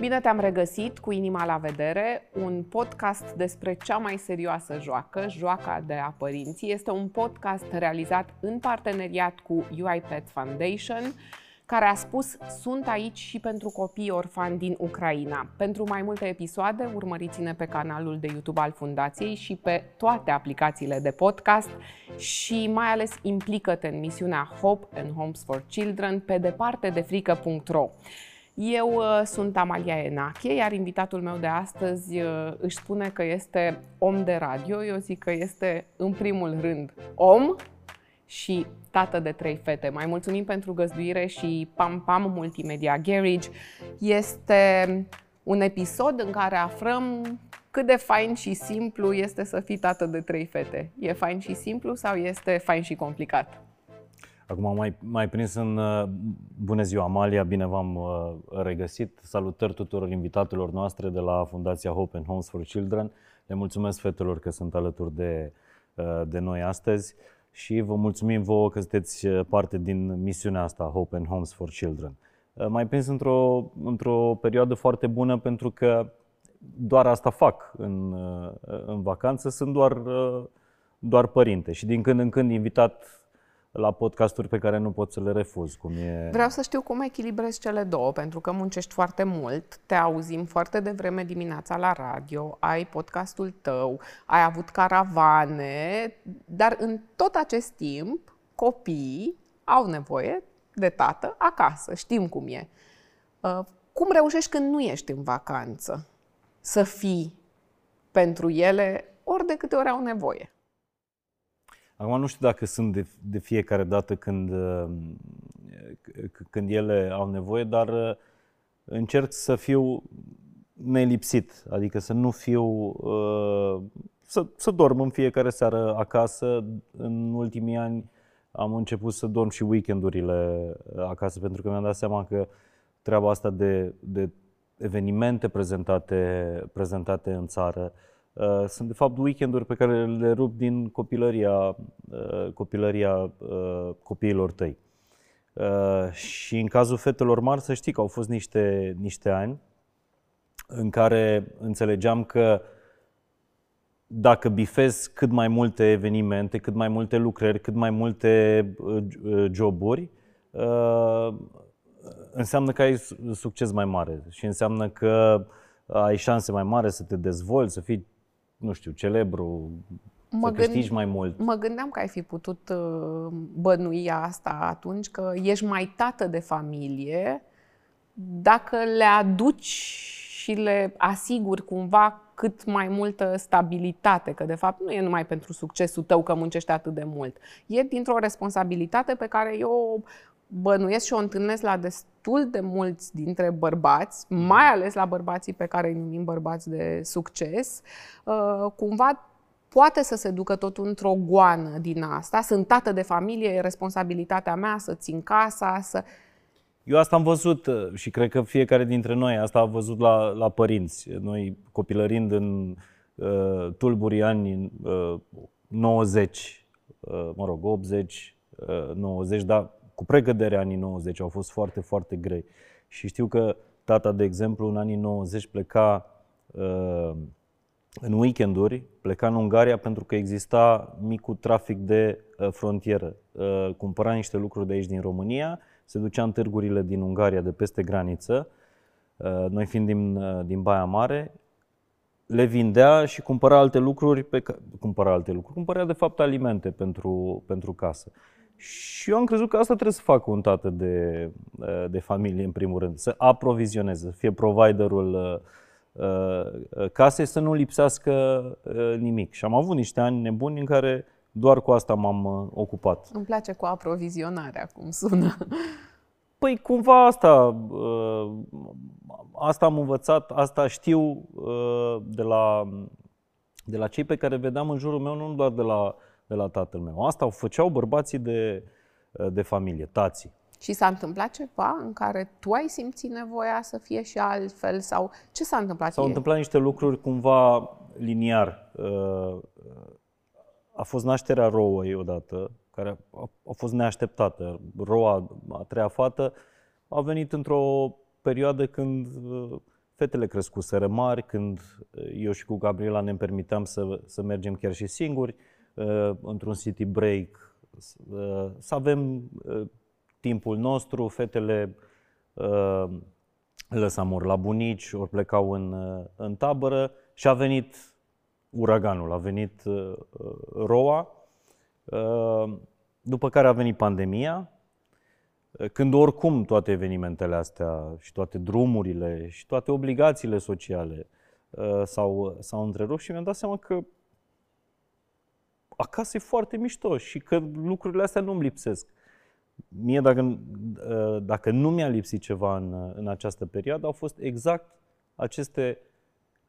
Bine te-am regăsit cu Inima la vedere, un podcast despre cea mai serioasă joacă, joaca de a părinții. Este un podcast realizat în parteneriat cu UiPath Foundation, care a spus sunt aici și pentru copii orfani din Ucraina. Pentru mai multe episoade, urmăriți-ne pe canalul de YouTube al Fundației și pe toate aplicațiile de podcast și mai ales implică-te în misiunea Hope and Homes for Children pe departe de frică.ro. Eu uh, sunt Amalia Enache, iar invitatul meu de astăzi uh, își spune că este om de radio. Eu zic că este, în primul rând, om și tată de trei fete. Mai mulțumim pentru găzduire și Pam Pam Multimedia Garage. Este un episod în care aflăm cât de fain și simplu este să fii tată de trei fete. E fain și simplu sau este fain și complicat? Acum mai, mai prins în uh, Bună ziua Amalia, bine v-am uh, regăsit. Salutări tuturor invitatelor noastre de la Fundația Hope and Homes for Children. Le mulțumesc fetelor că sunt alături de, uh, de noi astăzi și vă mulțumim vouă că sunteți parte din misiunea asta, Hope and Homes for Children. Mai prins într-o, într-o perioadă foarte bună pentru că doar asta fac în, în vacanță, sunt doar, doar părinte și din când în când invitat la podcasturi pe care nu pot să le refuz. Cum e... Vreau să știu cum echilibrezi cele două, pentru că muncești foarte mult, te auzim foarte devreme dimineața la radio, ai podcastul tău, ai avut caravane, dar în tot acest timp copiii au nevoie de tată acasă, știm cum e. Uh, cum reușești când nu ești în vacanță să fii pentru ele ori de câte ori au nevoie? Acum nu știu dacă sunt de, de fiecare dată când, uh, când ele au nevoie, dar uh, încerc să fiu nelipsit, adică să nu fiu, uh, să, să dorm în fiecare seară acasă. În ultimii ani am început să dorm și weekendurile acasă, pentru că mi-am dat seama că treaba asta de, de evenimente prezentate, prezentate în țară, Uh, sunt de fapt weekenduri pe care le rup din copilăria, uh, copilăria uh, copiilor tăi. Și în cazul fetelor mari, să știi că au fost niște, niște ani în care înțelegeam că dacă bifez cât mai multe evenimente, cât mai multe lucrări, cât mai multe joburi, înseamnă că ai succes mai mare și înseamnă că ai șanse mai mari să te dezvolți, să fii nu știu, celebru, mă să câștigi gând, mai mult. Mă gândeam că ai fi putut uh, bănui asta atunci, că ești mai tată de familie, dacă le aduci și le asiguri cumva cât mai multă stabilitate, că de fapt nu e numai pentru succesul tău că muncești atât de mult. E dintr-o responsabilitate pe care eu bănuiesc și o întâlnesc la destul de mulți dintre bărbați, mai ales la bărbații pe care îi numim bărbați de succes, uh, cumva poate să se ducă tot într-o goană din asta. Sunt tată de familie, e responsabilitatea mea să țin casa, să... Eu asta am văzut uh, și cred că fiecare dintre noi asta a văzut la, la părinți. Noi copilărind în uh, tulburii ani uh, 90, uh, mă rog, 80, uh, 90, dar cu pregădere anii 90 au fost foarte, foarte grei. Și știu că tata, de exemplu, în anii 90 pleca uh, în weekenduri, pleca în Ungaria pentru că exista micul trafic de uh, frontieră. Uh, cumpăra niște lucruri de aici din România, se ducea în târgurile din Ungaria de peste graniță, uh, noi fiind din, uh, din Baia Mare, le vindea și cumpăra alte lucruri, pe, cumpăra alte lucruri, cumpăra de fapt alimente pentru, pentru casă. Și eu am crezut că asta trebuie să facă un tată de, eh, de familie, în primul rând, să aprovizioneze, să fie providerul uh, casei, să nu lipsească uh, nimic. Și am avut niște ani nebuni în care doar cu asta m-am uh, ocupat. Îmi place cu aprovizionarea, cum sună. Păi cumva asta, asta am învățat, asta știu de la, de la cei pe care vedeam în jurul meu, nu doar de la de la tatăl meu. Asta o făceau bărbații de, de familie, tații. Și s-a întâmplat ceva în care tu ai simțit nevoia să fie și altfel? Sau ce s-a întâmplat? S-au întâmplat niște lucruri cumva liniar. Uh, a fost nașterea rouăi odată, care a fost neașteptată. Roa, a treia fată, a venit într-o perioadă când uh, fetele crescuseră mari, când eu și cu Gabriela ne permiteam să, să mergem chiar și singuri, într-un city break, să avem timpul nostru, fetele lăsam ori la bunici, ori plecau în, în tabără și a venit uraganul, a venit roa, după care a venit pandemia, când oricum toate evenimentele astea și toate drumurile și toate obligațiile sociale s-au, s-au întrerupt și mi-am dat seama că acasă e foarte mișto și că lucrurile astea nu-mi lipsesc. Mie, dacă, dacă nu mi-a lipsit ceva în, în această perioadă, au fost exact aceste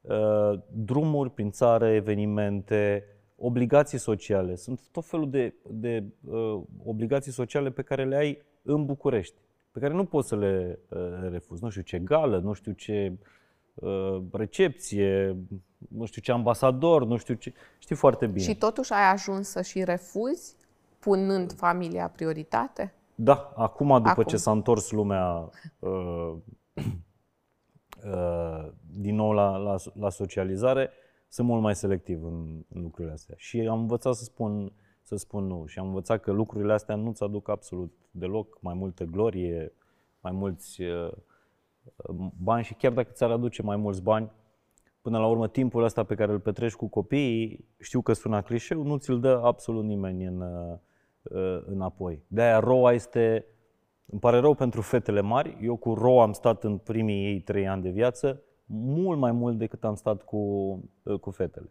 uh, drumuri prin țară, evenimente, obligații sociale. Sunt tot felul de, de uh, obligații sociale pe care le ai în București, pe care nu poți să le uh, refuzi. Nu știu ce gală, nu știu ce uh, recepție, nu știu ce ambasador, nu știu ce. Știi foarte bine. Și totuși ai ajuns să și refuzi, punând familia prioritate? Da, acum, după acum. ce s-a întors lumea uh, uh, din nou la, la, la socializare, sunt mult mai selectiv în, în lucrurile astea. Și am învățat să spun, să spun nu. Și am învățat că lucrurile astea nu-ți aduc absolut deloc mai multă glorie, mai mulți uh, bani și chiar dacă ți-ar aduce mai mulți bani, până la urmă timpul ăsta pe care îl petreci cu copiii, știu că sună clișeu, nu ți-l dă absolut nimeni în, uh, înapoi. De-aia roa este, îmi pare rău pentru fetele mari, eu cu roa am stat în primii ei trei ani de viață, mult mai mult decât am stat cu, uh, cu fetele.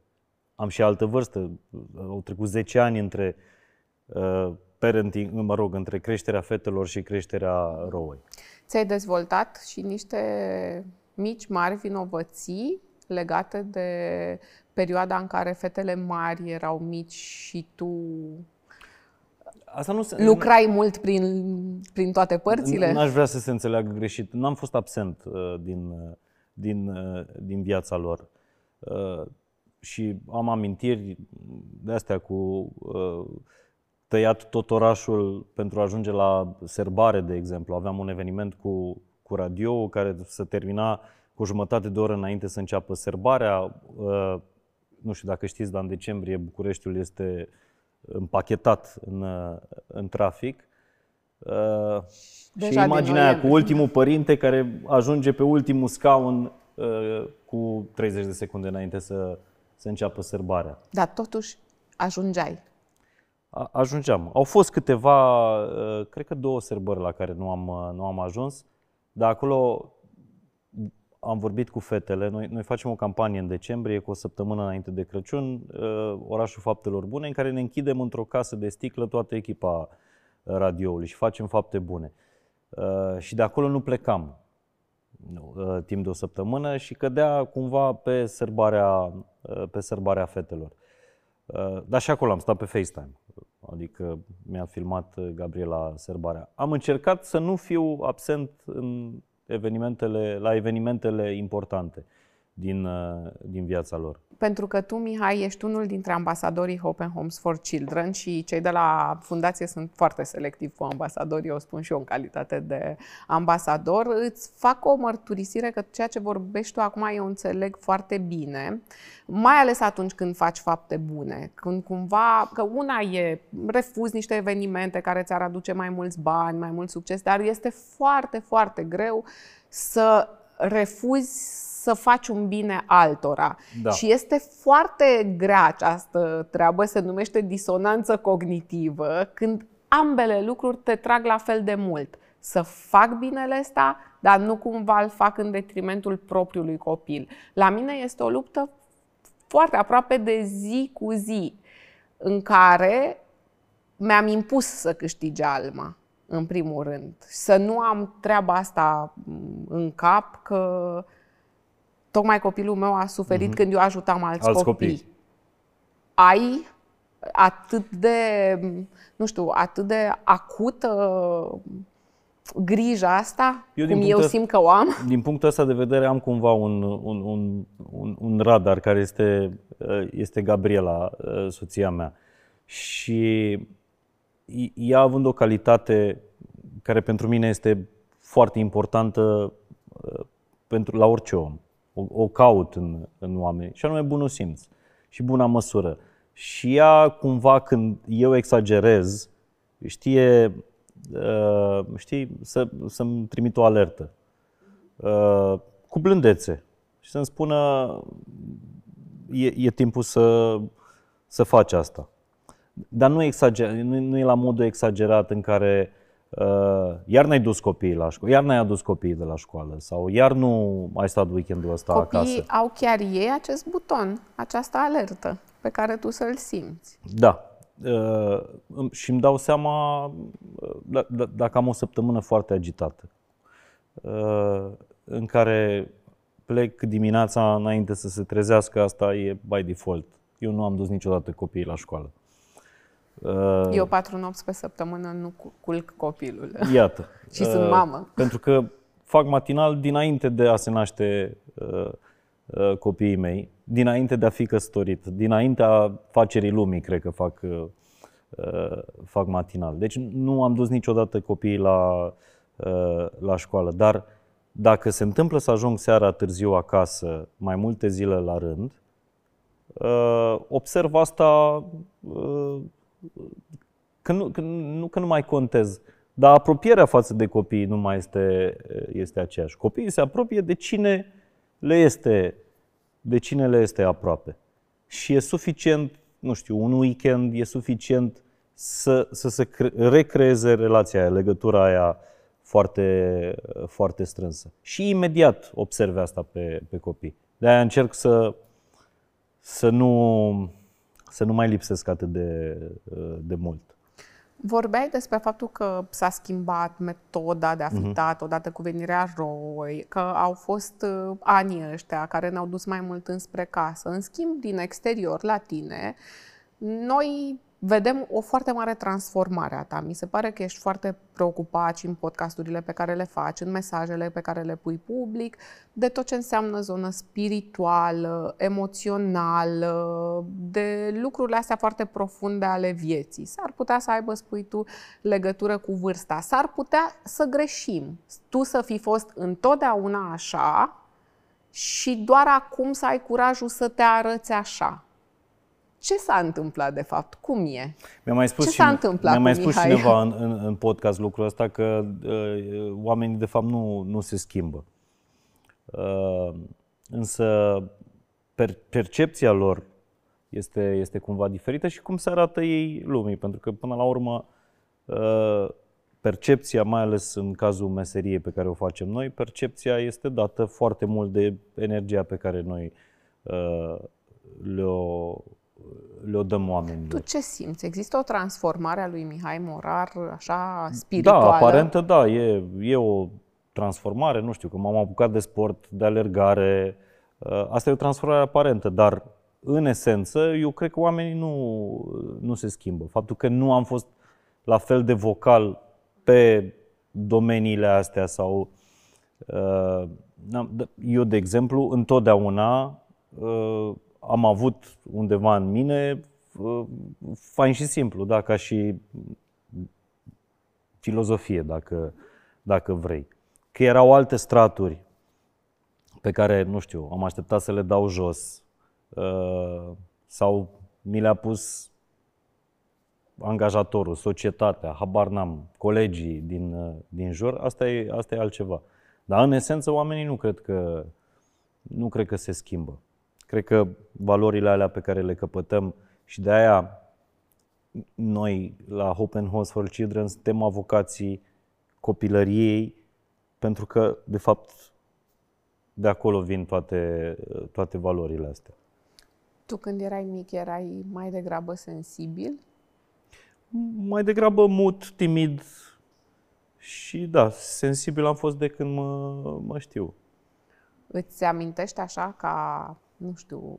Am și altă vârstă, au trecut 10 ani între uh, parenting, mă rog, între creșterea fetelor și creșterea roei. Ți-ai dezvoltat și niște mici, mari vinovății legate de perioada în care fetele mari erau mici și tu Asta nu se... Lucrai mult prin, prin toate părțile? N-aș vrea să se înțeleagă greșit. N-am fost absent uh, din, uh, din, uh, din viața lor. Uh, și am amintiri de astea cu uh, tăiat tot orașul pentru a ajunge la serbare, de exemplu. Aveam un eveniment cu, cu radio care se termina cu jumătate de oră înainte să înceapă serbarea. Nu știu dacă știți, dar în decembrie Bucureștiul este împachetat în, în trafic. Deja și imaginea aia cu ultimul părinte care ajunge pe ultimul scaun cu 30 de secunde înainte să, să înceapă sărbarea. Dar totuși ajungeai ajungeam. Au fost câteva, uh, cred că două sărbări la care nu am, uh, nu am ajuns, dar acolo am vorbit cu fetele. Noi, noi facem o campanie în decembrie, cu o săptămână înainte de Crăciun, uh, orașul Faptelor Bune, în care ne închidem într-o casă de sticlă toată echipa radioului și facem fapte bune. Și de acolo nu plecam timp de o săptămână și cădea cumva pe sărbarea, pe sărbarea fetelor. Dar și acolo am stat pe FaceTime. Adică mi-a filmat uh, Gabriela Serbarea. Am încercat să nu fiu absent în evenimentele, la evenimentele importante din, uh, din viața lor. Pentru că tu, Mihai, ești unul dintre ambasadorii Hope and Homes for Children și cei de la fundație sunt foarte selectivi cu ambasadorii, o spun și eu în calitate de ambasador. Îți fac o mărturisire că ceea ce vorbești tu acum eu înțeleg foarte bine, mai ales atunci când faci fapte bune, când cumva, că una e refuzi niște evenimente care ți-ar aduce mai mulți bani, mai mult succes, dar este foarte, foarte greu să refuzi să faci un bine altora. Da. Și este foarte grea această treabă, se numește disonanță cognitivă, când ambele lucruri te trag la fel de mult. Să fac binele ăsta, dar nu cumva îl fac în detrimentul propriului copil. La mine este o luptă foarte aproape de zi cu zi, în care mi-am impus să câștige alma, în primul rând. Să nu am treaba asta în cap că tocmai copilul meu a suferit mm-hmm. când eu ajutam alți, alți copii. copii. Ai atât de, nu știu, atât de acută grija asta, eu, cum eu simt că o am? Din punctul ăsta de vedere am cumva un, un, un, un, un radar care este, este Gabriela, soția mea. Și ea având o calitate care pentru mine este foarte importantă pentru, la orice om o, o caut în, în oameni, și anume bunul simț și buna măsură. Și ea, cumva, când eu exagerez, știe, uh, știi, să, să-mi trimit o alertă. Uh, cu blândețe. Și să-mi spună, e, e timpul să, să faci asta. Dar nu, exager, nu, nu e la modul exagerat în care uh, iar n-ai dus copiii la școală, iar n-ai adus copiii de la școală sau iar nu ai stat weekendul ăsta Copiii acasă. au chiar ei acest buton, această alertă pe care tu să-l simți. Da. Uh, și îmi dau seama uh, d- d- dacă am o săptămână foarte agitată, uh, în care plec dimineața înainte să se trezească, asta e by default. Eu nu am dus niciodată copiii la școală. Uh, Eu patru nopți pe săptămână nu culc copilul. Iată. și uh, sunt mamă. Pentru că fac matinal dinainte de a se naște uh, uh, copiii mei, dinainte de a fi căsătorit, dinaintea facerii lumii, cred că fac, uh, fac matinal. Deci nu am dus niciodată copiii la, uh, la școală, dar dacă se întâmplă să ajung seara târziu acasă mai multe zile la rând, uh, observ asta uh, că nu, că, nu, că nu mai contez, dar apropierea față de copii nu mai este, este aceeași. Copiii se apropie de cine le este, de cine le este aproape. Și e suficient, nu știu, un weekend, e suficient să, să se recreeze relația aia, legătura aia foarte, foarte strânsă. Și imediat observe asta pe, pe copii. De-aia încerc să, să, nu, să nu mai lipsesc atât de, de mult. Vorbeai despre faptul că s-a schimbat metoda de a fi tat odată cu venirea roi, că au fost uh, anii ăștia care ne-au dus mai mult înspre casă. În schimb, din exterior, la tine, noi vedem o foarte mare transformare a ta. Mi se pare că ești foarte preocupat și în podcasturile pe care le faci, în mesajele pe care le pui public, de tot ce înseamnă zonă spirituală, emoțională, de lucrurile astea foarte profunde ale vieții. S-ar putea să aibă, spui tu, legătură cu vârsta. S-ar putea să greșim. Tu să fi fost întotdeauna așa și doar acum să ai curajul să te arăți așa ce s-a întâmplat de fapt? Cum e? Mi-a mai spus ce și, s-a întâmplat mi-a mai cu spus Mihai? cineva în, în, în podcast lucrul ăsta că uh, oamenii de fapt nu, nu se schimbă. Uh, însă per, percepția lor este, este cumva diferită și cum se arată ei lumii. Pentru că până la urmă uh, percepția, mai ales în cazul meseriei pe care o facem noi, percepția este dată foarte mult de energia pe care noi uh, le-o le-o dăm oamenilor. Tu ce simți? Există o transformare a lui Mihai Morar, așa, spirituală? Da, aparentă, da, e, e o transformare, nu știu, că m-am apucat de sport, de alergare, asta e o transformare aparentă, dar în esență, eu cred că oamenii nu, nu se schimbă. Faptul că nu am fost la fel de vocal pe domeniile astea sau eu, de exemplu, întotdeauna am avut undeva în mine, fain și simplu, da, ca și filozofie, dacă, dacă vrei. Că erau alte straturi pe care, nu știu, am așteptat să le dau jos sau mi le-a pus angajatorul, societatea, habar n-am, colegii din, din jur, asta e, asta e altceva. Dar în esență oamenii nu cred că, nu cred că se schimbă. Cred că valorile alea pe care le căpătăm și de aia noi la Hope and Host for Children suntem avocații copilăriei pentru că, de fapt, de acolo vin toate, toate valorile astea. Tu când erai mic erai mai degrabă sensibil? Mai degrabă mut, timid și da, sensibil am fost de când mă, mă știu. Îți amintești așa ca nu știu,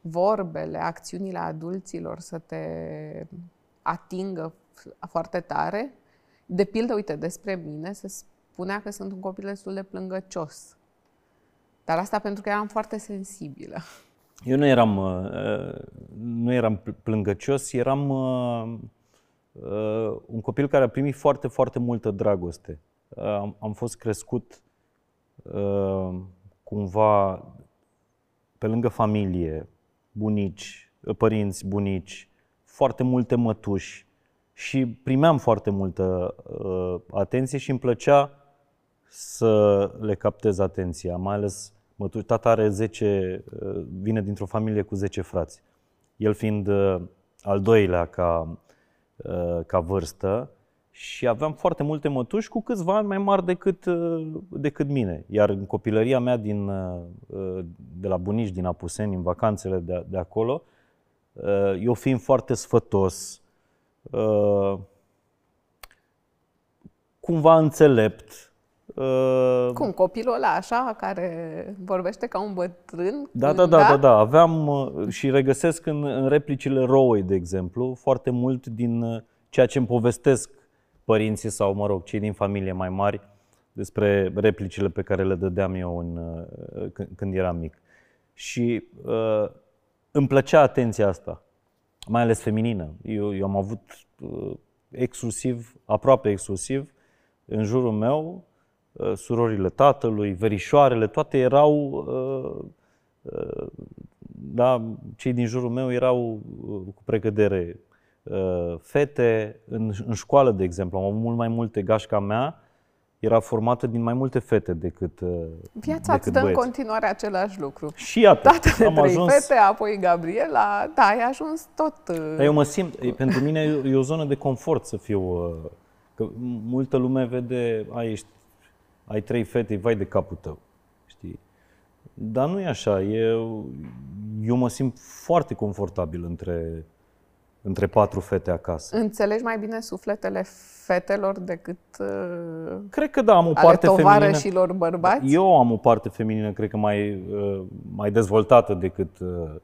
vorbele, acțiunile adulților să te atingă foarte tare. De pildă, uite, despre mine se spunea că sunt un copil destul de plângăcios. Dar asta pentru că eram foarte sensibilă. Eu nu eram, nu eram plângăcios, eram un copil care a primit foarte, foarte multă dragoste. Am, am fost crescut cumva pe lângă familie, bunici, părinți, bunici, foarte multe mătuși și primeam foarte multă uh, atenție și îmi plăcea să le captez atenția, mai ales mătuși. Tata are 10, uh, vine dintr-o familie cu 10 frați. El fiind uh, al doilea ca, uh, ca vârstă și aveam foarte multe mătuși cu câțiva ani mai mari decât, uh, decât mine. Iar în copilăria mea din, uh, uh, de la bunici, din Apuseni, în vacanțele de, de acolo, eu fiind foarte sfătos, cumva înțelept. Cum, copilul ăla așa, care vorbește ca un bătrân? Da, da, da, da, da. Aveam și regăsesc în, în replicile Rowei, de exemplu, foarte mult din ceea ce îmi povestesc părinții sau, mă rog, cei din familie mai mari despre replicile pe care le dădeam eu în, uh, când eram mic. Și uh, îmi plăcea atenția asta, mai ales feminină. Eu, eu am avut uh, exclusiv, aproape exclusiv, în jurul meu, uh, surorile tatălui, verișoarele, toate erau, uh, uh, da, cei din jurul meu erau uh, cu precădere Uh, fete în, în școală, de exemplu. Am avut mult mai multe. Gașca mea era formată din mai multe fete decât uh, Viața decât îți dă băieți. în continuare același lucru. Și iată, Tată de am trei ajuns... fete, apoi Gabriela, da, ai ajuns tot... uh, Dar eu mă simt, e, pentru mine e e o zonă de confort să fiu, uh, că multă lume vede, ai, ești, ai trei fete, vai de capul tău, știi? Dar nu e așa, eu, eu mă simt foarte confortabil între, între patru fete acasă. Înțelegi mai bine sufletele fetelor decât uh, Cred că da, am o ale parte feminină. tovarășilor bărbați? Eu am o parte feminină, cred că mai, uh, mai dezvoltată decât uh,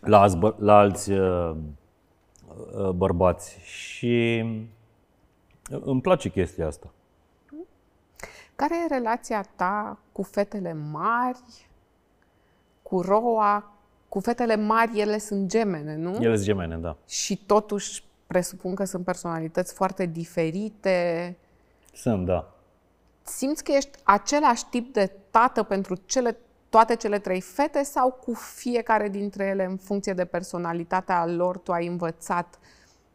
la alți, bă- la alți uh, uh, bărbați. Și îmi place chestia asta. Care e relația ta cu fetele mari, cu roa, cu fetele mari, ele sunt gemene, nu? Ele sunt gemene, da. Și totuși presupun că sunt personalități foarte diferite. Sunt, da. Simți că ești același tip de tată pentru cele, toate cele trei fete sau cu fiecare dintre ele, în funcție de personalitatea lor, tu ai învățat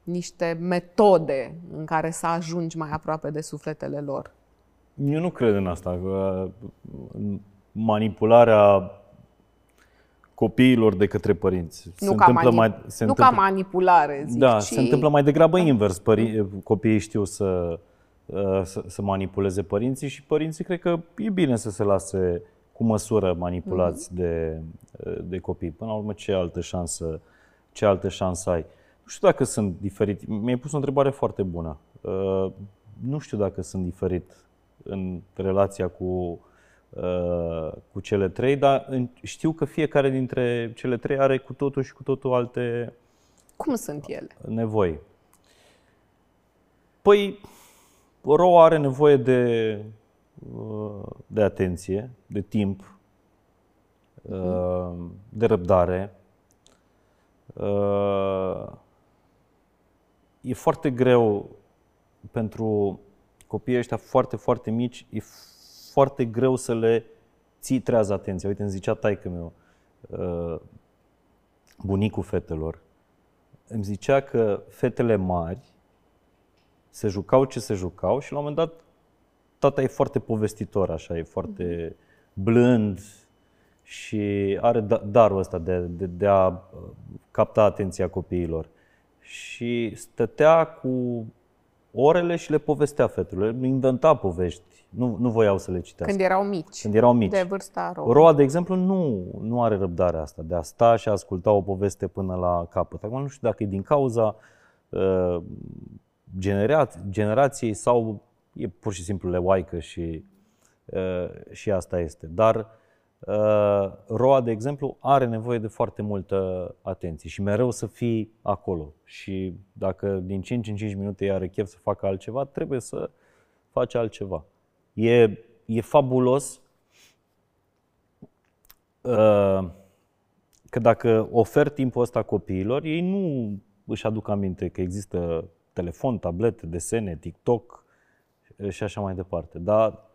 niște metode în care să ajungi mai aproape de sufletele lor? Eu nu cred în asta. că, uh, Manipularea copiilor de către părinți. Nu, ca, mani- se nu întâmplă, ca manipulare, zic, Da, ci... se întâmplă mai degrabă invers. Pări- copiii știu să, uh, să, să manipuleze părinții și părinții cred că e bine să se lase cu măsură manipulați Mhm. de, uh, de copii. Până la urmă, ce altă șansă, ce altă șansă ai? Nu știu dacă sunt diferit. Mi-ai pus o întrebare foarte bună. Uh, Nu știu dacă sunt diferit în relația cu, uh, cu cele trei, dar în- știu că fiecare dintre cele trei are cu totul și cu totul alte, Cum sunt ele? nevoi. Păi, roa are nevoie de, uh, de atenție, de timp, uh, de răbdare. Uh, E foarte greu pentru copiii ăștia foarte, foarte mici, e foarte greu să le ții trează atenția. Uite, îmi zicea taică meu, uh, bunicul fetelor, îmi zicea că fetele mari se jucau ce se jucau și la un moment dat tata e foarte povestitor, așa, e foarte blând și are da- darul ăsta de, de, de a uh, capta atenția copiilor. Și stătea cu orele și le povestea fetelor, le inventa povești, nu, nu voiau să le citească. Când erau mici. Când erau mici. De vârsta rou. Roa, de exemplu, nu, nu are răbdarea asta de a sta și a asculta o poveste până la capăt. Acum nu știu dacă e din cauza uh, genera- generației sau e pur și simplu leoaică și, uh, și asta este. Dar uh, Roa, de exemplu, are nevoie de foarte multă atenție și mereu să fii acolo. Și dacă din 5 în 5 minute ea are chef să facă altceva, trebuie să faci altceva. E, e fabulos uh, că dacă ofer timpul ăsta copiilor, ei nu își aduc aminte că există telefon, tablete, desene, TikTok și așa mai departe. Dar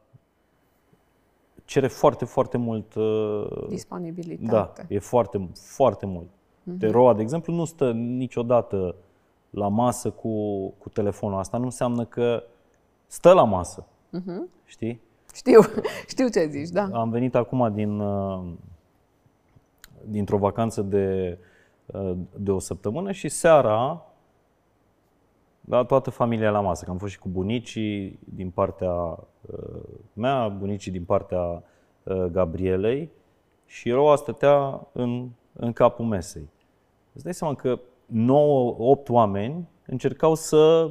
cere foarte, foarte mult... Uh, Disponibilitate. Da, e foarte, foarte mult. Uh-huh. Roa, de exemplu, nu stă niciodată la masă cu, cu telefonul. Asta nu înseamnă că stă la masă. Uh-huh. Știi? Știu, știu ce zici, da. Am venit acum din, uh, dintr-o vacanță de, uh, de o săptămână și seara la toată familia la masă, că am fost și cu bunicii din partea uh, mea, bunicii din partea Gabrielei și Roa stătea în, în capul mesei. Îți dai seama că 9-8 oameni încercau să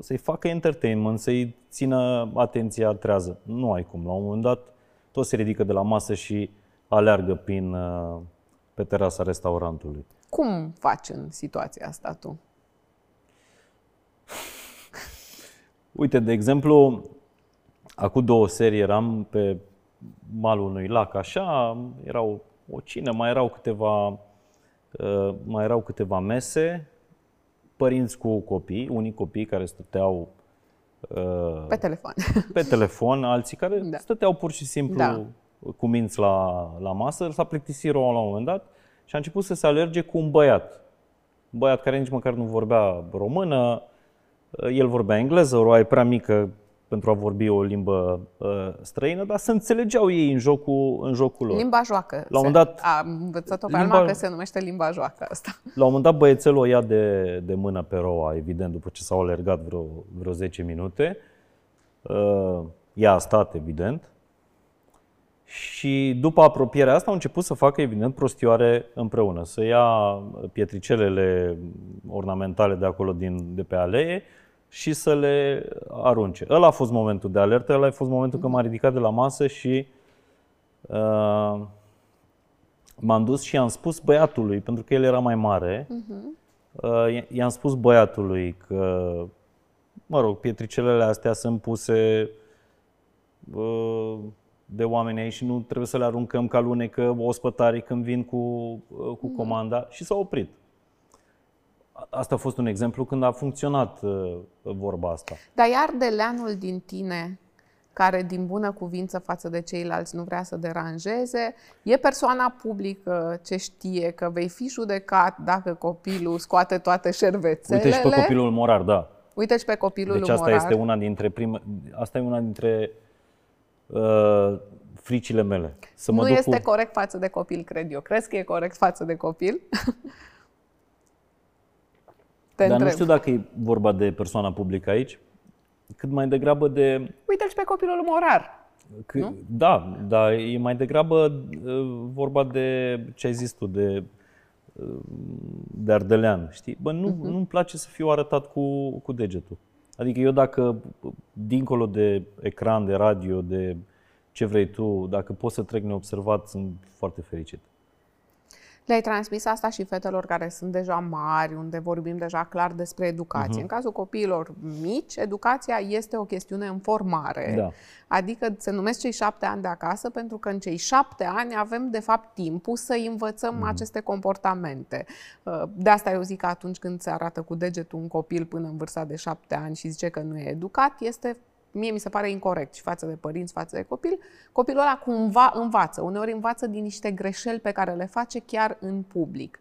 să-i facă entertainment, să-i țină atenția trează. Nu ai cum. La un moment dat, tot se ridică de la masă și aleargă prin, uh, pe terasa restaurantului. Cum faci în situația asta tu? Uite, de exemplu, acum două serii eram pe malul unui lac, așa, era o, o cină, mai erau câteva, uh, mai erau câteva mese, părinți cu copii, unii copii care stăteau uh, pe telefon, pe telefon alții care da. stăteau pur și simplu da. cu minți la, la masă. S-a plictisit la un moment dat și a început să se alerge cu un băiat. Un băiat care nici măcar nu vorbea română, el vorbea engleză, o e prea mică pentru a vorbi o limbă uh, străină, dar să înțelegeau ei în jocul, în jocul lor. Limba joacă. La un moment dat, am învățat-o pe limba, alma că se numește limba joacă asta. La un moment dat băiețelul o ia de, de mână pe roa, evident, după ce s-au alergat vreo, vreo 10 minute. Uh, ea a stat, evident. Și după apropierea asta au început să facă, evident, prostioare împreună. Să ia pietricelele ornamentale de acolo, din, de pe alee, și să le arunce. Ăla a fost momentul de alertă, ăla a fost momentul când m-a ridicat de la masă și uh, m-am dus și i-am spus băiatului, pentru că el era mai mare, uh, i-am spus băiatului că, mă rog, pietricelele astea sunt puse uh, de oameni aici și nu trebuie să le aruncăm ca lunecă ospătarii când vin cu, uh, cu mhm. comanda și s-a oprit. Asta a fost un exemplu când a funcționat uh, vorba asta. Dar iar de leanul din tine, care din bună cuvință față de ceilalți nu vrea să deranjeze, e persoana publică ce știe că vei fi judecat dacă copilul scoate toate șervețelele. Uite și pe copilul morar, da. Uite și pe copilul deci asta morar. este una dintre prime, asta e una dintre uh, fricile mele. Să mă nu duc este cu... corect față de copil, cred eu. Crezi că e corect față de copil? Te Dar întreb. nu știu dacă e vorba de persoana publică aici, cât mai degrabă de... Uite-l și pe copilul morar. C- nu? Da, dar e mai degrabă uh, vorba de ce ai zis tu, de, uh, de ardelean, știi? Bă, nu, uh-huh. nu-mi place să fiu arătat cu, cu degetul. Adică eu dacă, dincolo de ecran, de radio, de ce vrei tu, dacă pot să trec neobservat, sunt foarte fericit. Le-ai transmis asta și fetelor care sunt deja mari, unde vorbim deja clar despre educație. Uh-huh. În cazul copiilor mici, educația este o chestiune în formare. Da. Adică se numesc cei șapte ani de acasă, pentru că în cei șapte ani avem, de fapt, timpul să învățăm uh-huh. aceste comportamente. Uh, de asta eu zic că atunci când se arată cu degetul un copil până în vârsta de șapte ani și zice că nu e educat, este mie mi se pare incorrect și față de părinți, față de copil, copilul ăla cumva învață. Uneori învață din niște greșeli pe care le face chiar în public.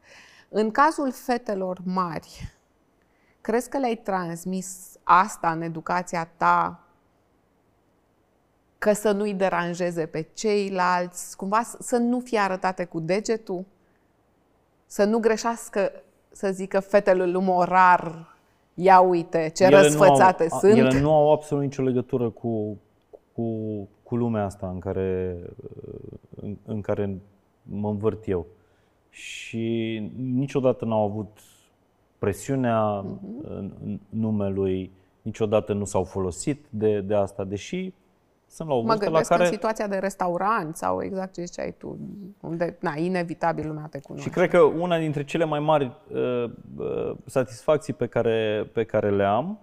În cazul fetelor mari, crezi că le-ai transmis asta în educația ta că să nu-i deranjeze pe ceilalți, cumva să nu fie arătate cu degetul, să nu greșească, să zică fetele lui morar ia uite ce ele răsfățate au, sunt. Ele nu au absolut nicio legătură cu, cu, cu lumea asta în care, în, în care mă învârt eu. Și niciodată n-au avut presiunea uh-huh. numelui, niciodată nu s-au folosit de, de asta, deși sunt la o vârstă la care... în situația de restaurant sau exact ce ziceai tu, unde, na, inevitabil lumea te cunoaște. Și cred că una dintre cele mai mari uh, uh, satisfacții pe care, pe care le am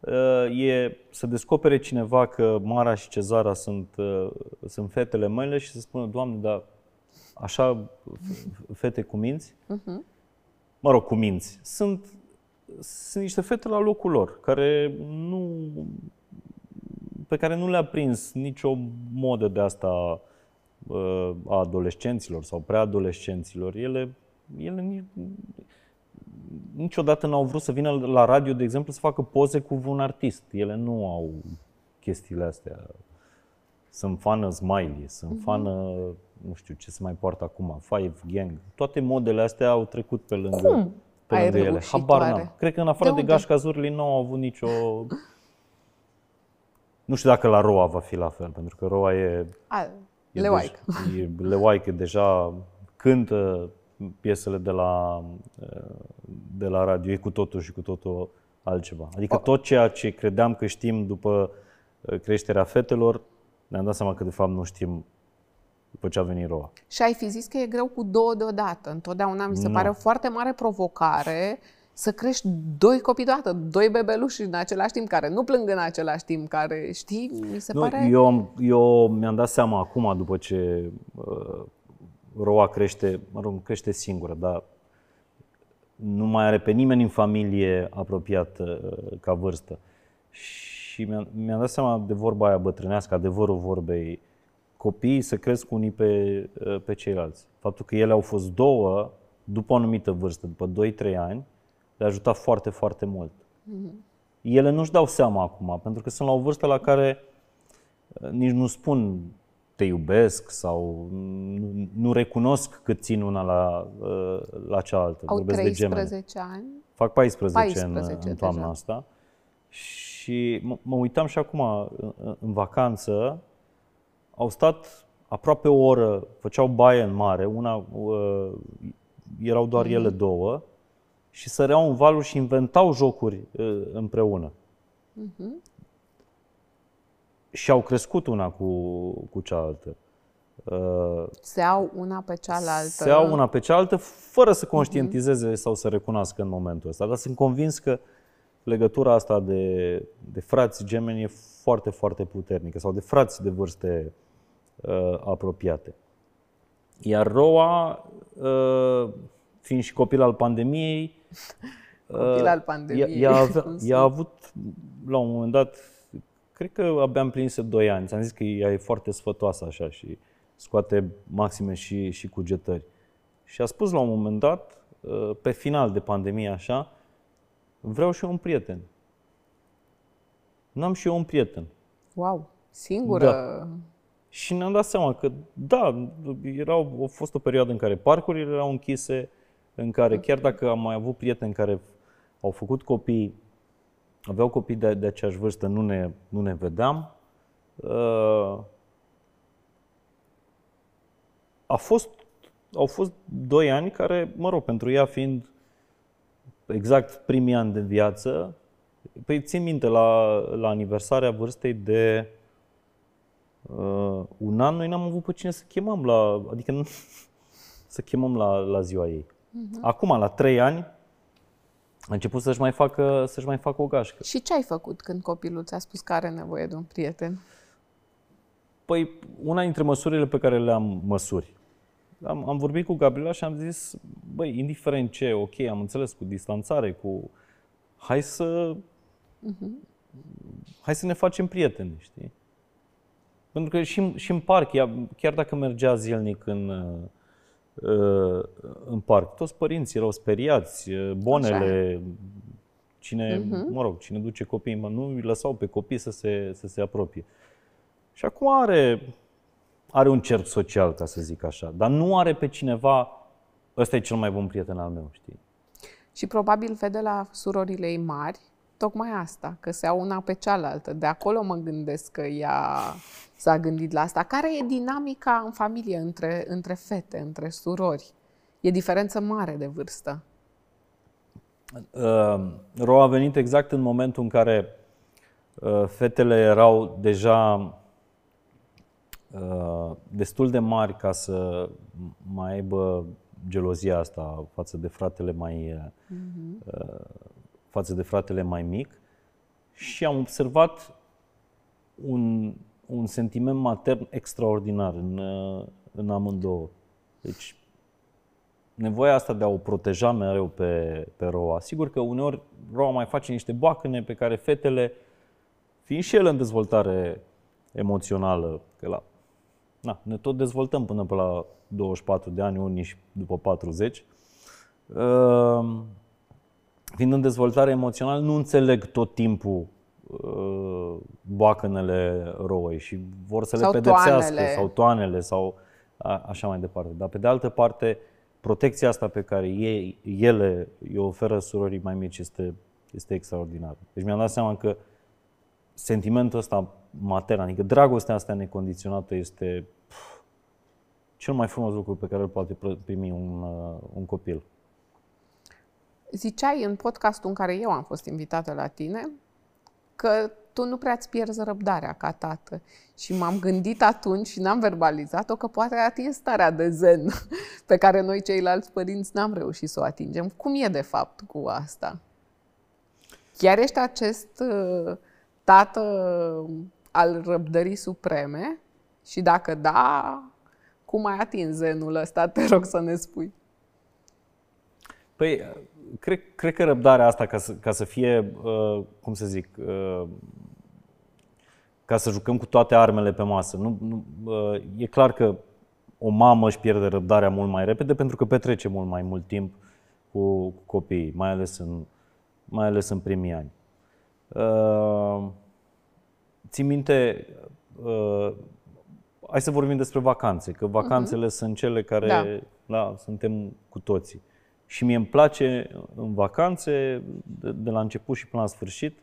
uh, e să descopere cineva că Mara și Cezara sunt, uh, sunt fetele mele și să spună, Doamne, dar așa fete cu minți? Uh-huh. Mă rog, cu minți. Sunt, sunt niște fete la locul lor, care nu pe care nu le-a prins nicio modă de asta uh, a adolescenților sau preadolescenților. Ele, ele niciodată n-au vrut să vină la radio, de exemplu, să facă poze cu un artist. Ele nu au chestiile astea. Sunt fană smiley, sunt mm-hmm. fană, nu știu ce se mai poartă acum, Five Gang. Toate modele astea au trecut pe lângă, Cum? pe Ai lângă ele. reușit Habar oare? n-am. Cred că în afară De de, unde? Gașca Zurli nu au avut nicio... Nu știu dacă la Roa va fi la fel, pentru că Roa e A, E leoaică. Deja, e leoaică deja cântă piesele de la, de la radio, e cu totul și cu totul altceva. Adică tot ceea ce credeam că știm după uh, creșterea fetelor, ne-am dat seama că de fapt nu știm după ce a venit roa. Și ai fi zis că e greu cu două deodată. Întotdeauna mi se Nu. pare o foarte mare provocare să crești doi copii deodată, doi bebeluși în același timp, care nu plâng în același timp, care, știi, mi se Nu, pare... eu, am- eu mi-am dat seama acum, după ce uh, roa crește, mă rog, crește singură, dar nu mai are pe nimeni în familie apropiat uh, ca vârstă. Și mi-am, mi-am dat seama de vorba aia bătrânească, adevărul vorbei, copiii se cresc unii pe, uh, pe ceilalți. Faptul că ele au fost două, după o anumită vârstă, după 2-3 ani, le-a ajutat foarte, foarte mult. Ele nu-și dau seama acum, pentru că sunt la o vârstă la care uh, nici nu spun te iubesc sau nu, nu recunosc cât țin una la, uh, la cealaltă. Au Vorbesc de gemene. 13 ani. Fac 14, 14 în, în toamna deja. asta. Și mă, mă uitam și acum în, în vacanță, au stat aproape o oră, făceau baie în mare, una, uh, erau doar Mhm. ele două, și săreau în valuri și inventau jocuri uh, împreună. Mhm. Și au crescut una cu, cu cealaltă. Uh, Se au una pe cealaltă. se au una pe cealaltă fără să conștientizeze sau să recunoască în momentul ăsta. Dar sunt convins că legătura asta de, de frați gemeni e foarte, foarte puternică sau de frați de vârste uh, apropiate. Iar Roa, uh, fiind și copil al pandemiei, Copil al pandemiei, ea, ea, avea, cum ea a avut, la un moment dat, cred că abia împlinise 2 ani. Ți-am zis că ea e foarte sfătoasă așa și scoate maxime și, și cugetări. Și a spus la un moment dat, uh, pe final de pandemie așa, vreau și eu un prieten. N-am și eu un prieten. Wow, singură. Da. Și ne-am dat seama că, da, erau, a fost o perioadă în care parcurile erau închise, în care chiar dacă am mai avut prieteni care au făcut copii, aveau copii de, de aceeași vârstă, nu ne, nu ne vedeam. Uh, A fost, au fost doi ani care, mă rog, pentru ea fiind exact primii ani de viață, păi țin minte la, la aniversarea vârstei de uh, un an, noi n-am avut pe cine să chemăm la, adică nu, să chemăm la, la ziua ei. Uh-huh. Acum, la trei ani, a început să-și mai facă, să-și mai facă o gașcă. Și ce ai făcut când copilul ți-a spus că are nevoie de un prieten? Păi, una dintre măsurile pe care le-am măsuri. Am, am vorbit cu Gabriela și am zis, băi, indiferent ce, ok, am înțeles cu distanțare, cu... Hai să... Hai să ne facem prieteni, știi? Pentru că și, în- și în parc, ea, chiar dacă mergea zilnic în, uh, în parc, toți părinții erau speriați, uh, bonele, cine, mă rog, cine duce copiii, mă, nu îi lăsau pe copii să se, să se apropie. Și acum are, are un cerc social, ca să zic așa, dar nu are pe cineva, ăsta e cel mai bun prieten al meu, știi? Și probabil vede la surorile ei mari tocmai asta, că se au una pe cealaltă. De acolo mă gândesc că ea s-a gândit la asta. Care e dinamica în familie între, între fete, între surori? E diferență mare de vârstă. Uh, Ro a venit exact în momentul în care uh, fetele erau deja uh, destul de mari ca să mai aibă gelozia asta față de fratele mai uh, față de fratele mai mic și am observat un, un sentiment matern extraordinar în, uh, în amândouă. Deci nevoia asta de a o proteja mereu pe, pe Roa. Sigur că uneori Roa mai face niște boacăne pe care fetele, fiind și el în dezvoltare emoțională, că la, na, ne tot dezvoltăm până pe la 24 de ani, unii și după 40, uh, fiind în dezvoltare emoțională, nu înțeleg tot timpul uh, boacănele rooi și vor să Sau le pedepsească toanele. sau toanele sau a, așa mai departe. Dar pe de altă parte, protecția asta pe care ei, ele îi oferă surorii mai mici este, este extraordinară. Deci mi-am dat seama că sentimentul ăsta matern, adică dragostea asta necondiționată este pf, cel mai frumos lucru pe care îl poate pr- primi un, uh, un copil. Ziceai în podcastul în care eu am fost invitată la tine că tu nu prea îți pierzi răbdarea ca tată. Și m-am gândit atunci și n-am verbalizat-o că poate ai atins starea de zen pe care noi ceilalți părinți n-am reușit să o atingem. Cum e de fapt cu asta? Chiar ești acest uh, tată al răbdării supreme? Și dacă da, cum ai atins zenul ăsta? Te rog să ne spui. Păi, cred, cred că răbdarea asta, ca să, ca să fie, uh, cum să zic, uh, ca să jucăm cu toate armele pe masă, nu, nu, uh, e clar că o mamă își pierde răbdarea mult mai repede pentru că petrece mult mai mult timp cu, cu copiii, mai ales în, mai ales în primii ani. Uh, țin minte, uh, hai să vorbim despre vacanțe, că vacanțele uh-huh. sunt cele care, Da. da, suntem cu toții. Și mie îmi place în vacanțe, de, de la început și până la sfârșit,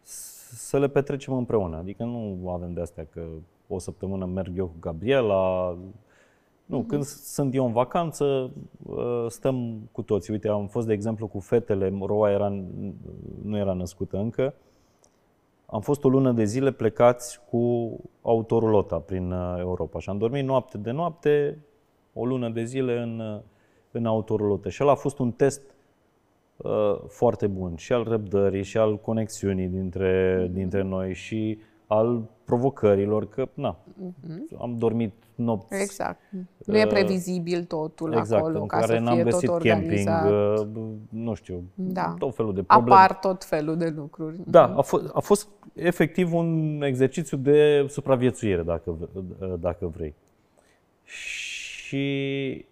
s- să le petrecem împreună. Adică nu avem de astea că o săptămână merg eu cu Gabriela. Nu, când sunt eu în vacanță, uh, stăm cu toții. Uite, am fost, de exemplu, cu fetele, Roa era, nu era născută încă. Am fost o lună de zile plecați cu autorulota prin uh, Europa și am dormit noapte de noapte, o lună de zile în, uh, în autorulotă. Și ăla a fost un test uh, foarte bun și al răbdării și al conexiunii dintre, dintre noi și al provocărilor, că na, am dormit nopți Exact. Nu e previzibil totul exact, acolo în ca care să n-am fie găsit tot camping, organizat. uh, nu știu, Da. tot felul de probleme. Apar tot felul de lucruri. Da, a, fost, a fost efectiv un exercițiu de supraviețuire, dacă, v- dacă vrei. Și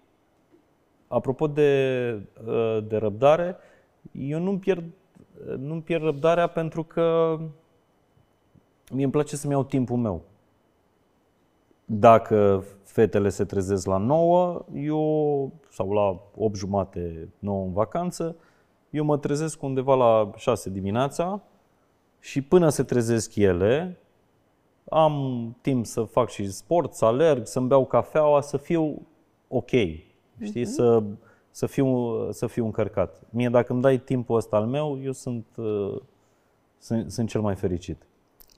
apropo de, de răbdare, eu nu-mi pierd, nu pierd răbdarea pentru că mie îmi place să-mi iau timpul meu. Dacă fetele se trezesc la 9, eu, sau la 8 jumate, 9 în vacanță, eu mă trezesc undeva la 6 dimineața și până se trezesc ele, am timp să fac și sport, să alerg, să-mi beau cafeaua, să fiu ok, știi, să, să, fiu, să fiu încărcat. Mie dacă îmi dai timpul ăsta al meu, eu sunt, uh, sunt, sunt cel mai fericit.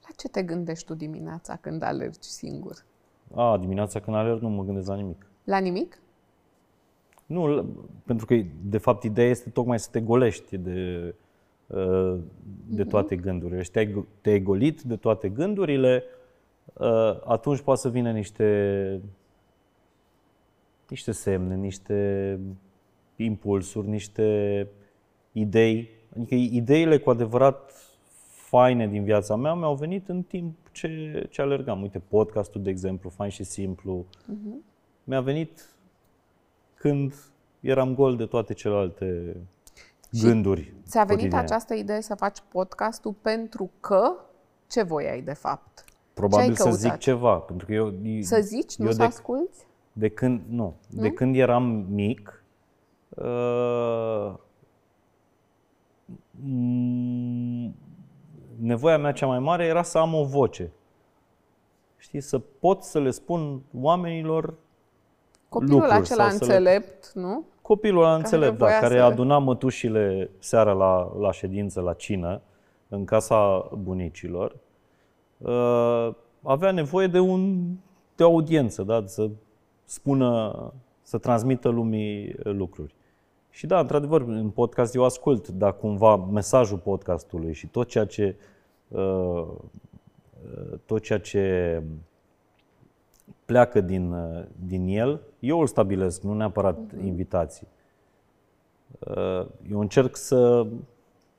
La ce te gândești tu dimineața când alergi singur? A, dimineața când alerg nu mă gândesc la nimic. La nimic? Nu, l- pentru că de fapt ideea este tocmai să te golești de, uh, de toate gândurile. Și te-ai, te-ai golit de toate gândurile, uh, atunci poate să vină niște, niște semne, niște impulsuri, niște idei. Adică ideile cu adevărat faine din viața mea mi-au venit în timp ce, ce alergam. Uite, podcastul, de exemplu, fain și simplu, mi-a venit când eram gol de toate celelalte Și gânduri. Ți-a venit cotidiene. această idee să faci podcastul pentru că ce voiai de fapt? Probabil ce-ai să căutat? zic ceva, pentru că eu... Să zici, nu eu să de, asculți? De când, nu, de când eram mic, uh, m- nevoia mea cea mai mare era să am o voce. Știi, să pot să le spun oamenilor Copilul lucruri acela sau să le- înțelept, nu? Copilul ăla înțelept, da, voia care să- aduna mătușile seara la, la ședință, la cină, în casa bunicilor, uh, avea nevoie de, un, de o audiență, da, să spună, să transmită lumii lucruri. Și da, într-adevăr, în podcast eu ascult, dar cumva mesajul podcastului și tot ceea ce, uh, tot ceea ce pleacă din, uh, din el, eu îl stabilesc, nu neapărat invitații. Uh, Eu încerc să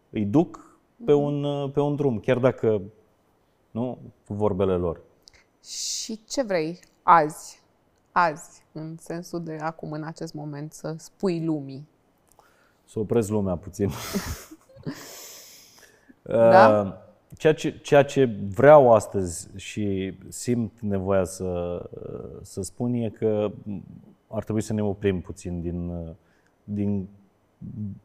îi duc pe un, pe un drum, chiar dacă, nu, cu vorbele lor. Și ce vrei azi, azi, în sensul de acum, în acest moment, să spui lumii? Să opresc lumea puțin. Da? Uh, Ceea ce, ceea ce vreau astăzi și simt nevoia să, să spun e că ar trebui să ne oprim puțin din, din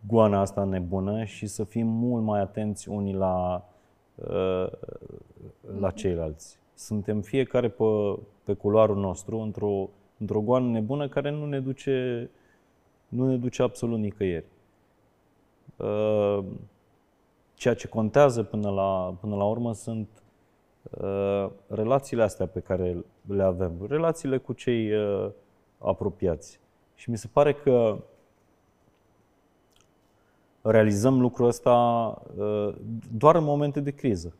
goana asta nebună și să fim mult mai atenți unii la, la ceilalți. Suntem fiecare pe, pe culoarul nostru, într-o, într-o goană nebună care nu ne duce, nu ne duce absolut nicăieri. Ceea ce contează până la, până la urmă sunt uh, relațiile astea pe care le avem, relațiile cu cei uh, apropiați. Și mi se pare că realizăm lucrul ăsta uh, doar în momente de criză.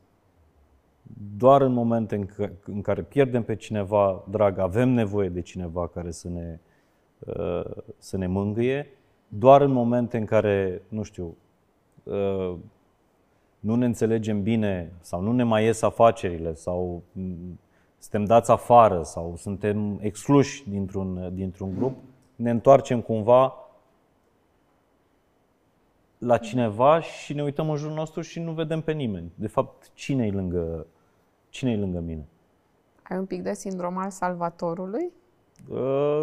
Doar în momente în, c- în care pierdem pe cineva drag, avem nevoie de cineva care să ne, uh, să ne mângâie, doar în momente în care, nu știu, uh, nu ne înțelegem bine sau nu ne mai ies afacerile sau suntem dați afară sau suntem excluși dintr-un, dintr-un grup, ne întoarcem cumva la cineva și ne uităm în jurul nostru și nu vedem pe nimeni. De fapt, cine e lângă, cine lângă mine? Ai un pic de sindrom al salvatorului? Uh,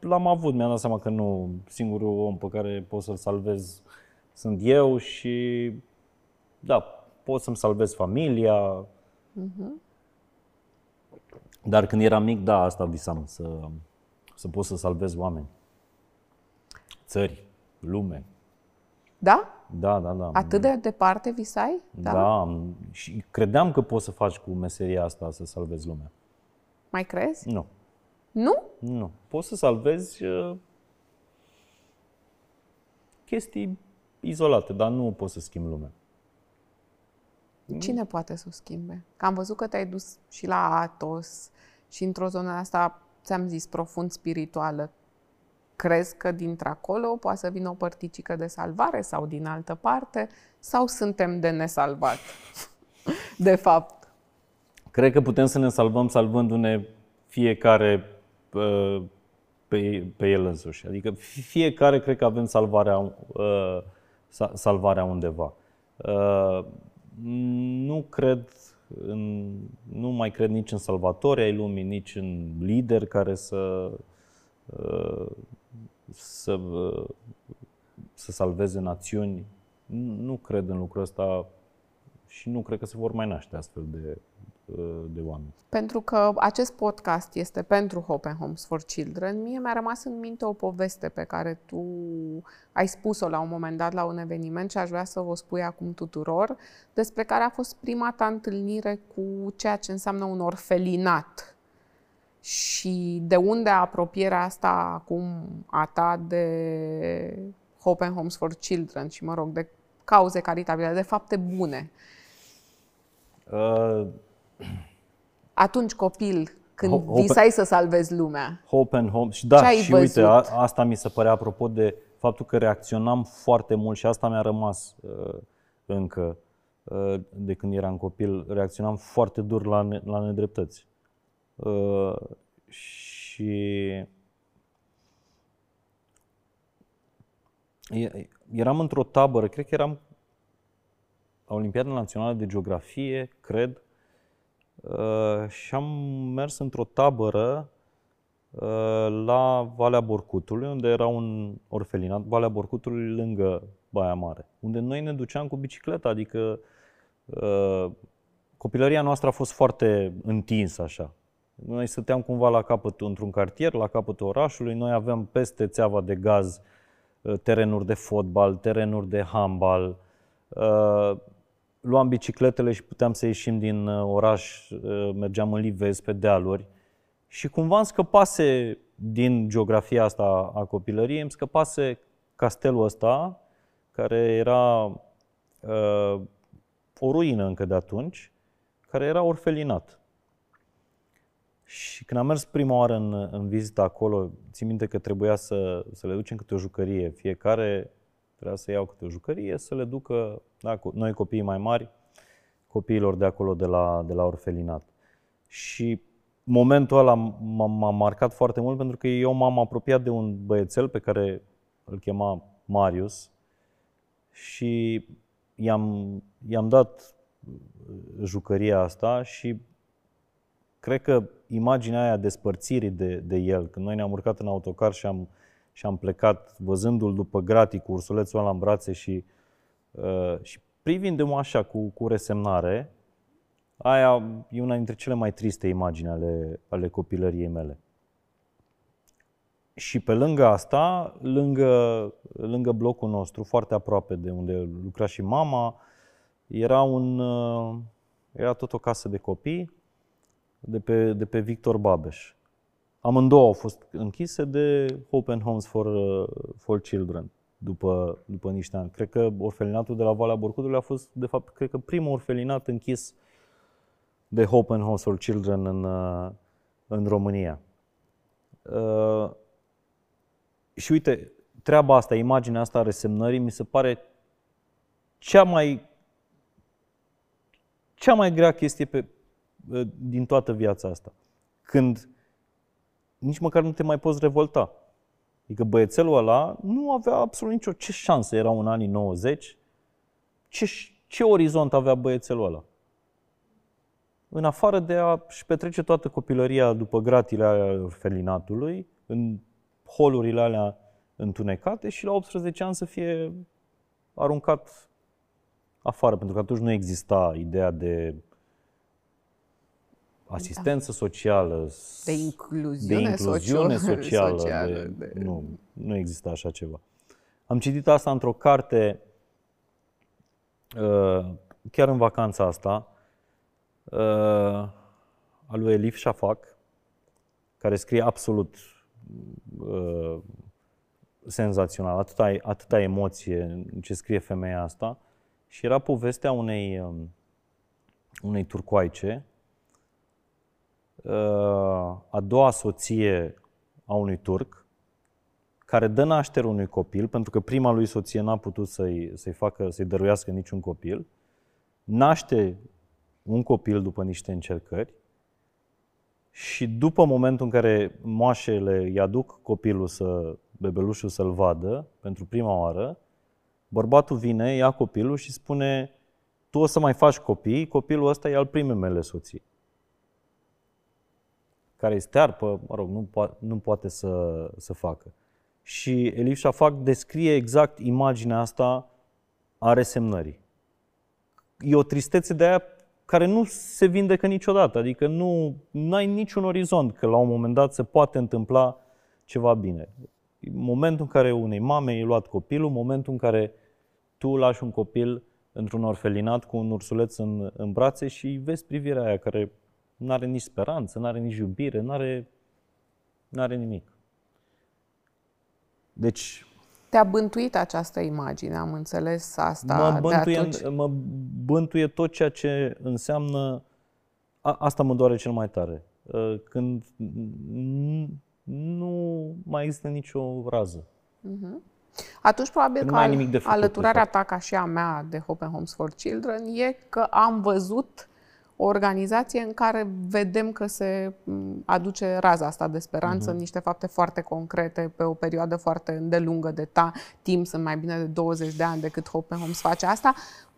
l-am avut, mi-am dat seama că nu, singurul om pe care pot să-l salvez sunt eu și da, pot să-mi salvez familia. Uh-huh. Dar când eram mic, da, asta visam, să, să pot să salvez oameni. Țări, lume. Da? Da, da, da. Atât de departe visai? Da? da. Și credeam că poți să faci cu meseria asta să salvezi lumea. Mai crezi? Nu. Nu? Nu. Poți să salvezi uh, chestii izolate, dar nu poți să schimbi lumea. Cine poate să o schimbe? Că am văzut că te-ai dus și la Atos și într-o zonă asta, ți-am zis, profund spirituală. Crezi că dintre acolo poate să vină o părticică de salvare sau din altă parte? Sau suntem de nesalvat? de fapt. Cred că putem să ne salvăm salvându-ne fiecare uh, pe, pe el însuși. Adică fiecare cred că avem salvarea, uh, salvarea undeva. Uh, nu cred în, nu mai cred nici în salvatori ai lumii, nici în lideri care să, uh, să, uh, să salveze națiuni. Nu cred în lucrul ăsta și nu cred că se vor mai naște astfel de, de oameni. Pentru că acest podcast este pentru Hope and Homes for Children, mie mi-a rămas în minte o poveste pe care tu ai spus-o la un moment dat la un eveniment și aș vrea să vă spui acum tuturor, despre care a fost prima ta întâlnire cu ceea ce înseamnă un orfelinat. Și de unde apropierea asta acum a ta de Hope and Homes for Children și, mă rog, de cauze caritabile, de fapte bune? Uh atunci copil, când hope, visai să salvezi lumea. Hope and home. Și da, și văzut? uite, a, asta mi se părea apropo de faptul că reacționam foarte mult și asta mi-a rămas uh, încă uh, de când eram copil. Reacționam foarte dur la, ne, la nedreptăți. Uh, și eram într-o tabără, cred că eram la Olimpiada Națională de Geografie, cred, Uh, și am mers într-o tabără uh, la Valea Borcutului, unde era un orfelinat, Valea Borcutului lângă Baia Mare, unde noi ne duceam cu bicicleta, adică uh, copilăria noastră a fost foarte întinsă așa. Noi stăteam cumva la capăt, într-un cartier, la capătul orașului, noi aveam peste țeava de gaz terenuri de fotbal, terenuri de handbal, luam bicicletele și puteam să ieșim din uh, oraș, uh, mergeam în livez pe dealuri. Și cumva îmi scăpase din geografia asta a copilăriei, îmi scăpase castelul ăsta, care era uh, o ruină încă de atunci, care era orfelinat. Și când am mers prima oară în, în vizită acolo, țin minte că trebuia să, să le ducem câte o jucărie fiecare, Trebuia să iau câte o jucărie, să le ducă, da, noi copiii mai mari, copiilor de acolo, de la, de la orfelinat. Și momentul ăla m-a marcat foarte mult pentru că eu m-am apropiat de un băiețel pe care îl chema Marius și i-am, i-am dat jucăria asta și cred că imaginea aia despărțirii de, de el, când noi ne-am urcat în autocar și am, și am plecat văzându-l după gratii cu ursulețul ăla în brațe și, uh, și privindu-mă așa cu, cu resemnare, aia e una dintre cele mai triste imagini ale, ale copilăriei mele. Și pe lângă asta, lângă, lângă blocul nostru, foarte aproape de unde lucra și mama, era, un, uh, era tot o casă de copii de pe, de pe Victor Babeș. Amândouă au fost închise de Open Homes for, uh, for Children după, după niște ani. Cred că orfelinatul de la Valea Borcutului a fost, de fapt, cred că primul orfelinat închis de Hope and House for Children în, uh, în România. Uh, și uite, treaba asta, imaginea asta a resemnării, mi se pare cea mai, cea mai grea chestie pe, uh, din toată viața asta. Când nici măcar nu te mai poți revolta. Adică băiețelul ăla nu avea absolut nicio... Ce șansă era în anii 90? Ce, ce orizont avea băiețelul ăla? În afară de a-și petrece toată copilăria după gratile alea orfelinatului, în holurile alea întunecate și la 18 ani să fie aruncat afară, pentru că atunci nu exista ideea de asistență da. socială, de incluziune, de incluziune socială. socială de, de... Nu, nu exista așa ceva. Am citit asta într-o carte uh, chiar în vacanța asta, uh, al lui Elif Shafak, care scrie absolut uh, senzațional, atâta, atâta emoție în ce scrie femeia asta. Și era povestea unei, um, unei turcoaice a doua soție a unui turc, care dă naștere unui copil, pentru că prima lui soție n-a putut să-i, să-i facă, să-i dăruiască niciun copil, naște un copil după niște încercări și după momentul în care moașele îi aduc copilul să, bebelușul să-l vadă pentru prima oară, bărbatul vine, ia copilul și spune tu o să mai faci copii, copilul ăsta e al primei mele soții care este stearpă, mă rog, nu, po- nu poate să, să facă. Și Elif Shafak descrie exact imaginea asta a resemnării. E o tristețe de aia care nu se vindecă niciodată, adică nu ai niciun orizont că la un moment dat se poate întâmpla ceva bine. Momentul în care unei mame i luat copilul, momentul în care tu lași un copil într-un orfelinat cu un ursuleț în, în brațe și vezi privirea aia care nu are nici speranță, nu are nici iubire, nu are, are nimic. Deci... Te-a bântuit această imagine, am înțeles asta mă bântuie, de atunci? Mă bântuie tot ceea ce înseamnă... A, asta mă doare cel mai tare. Ă, când nu mai există nicio rază. Uh-huh. Atunci, probabil că al, alăturarea ta, ca și a mea, de Hope and Homes for Children, e că am văzut o organizație în care vedem că se aduce raza asta de speranță uh-huh. în niște fapte foarte concrete pe o perioadă foarte îndelungă de ta, timp, sunt mai bine de 20 de ani decât Hope Homes face asta.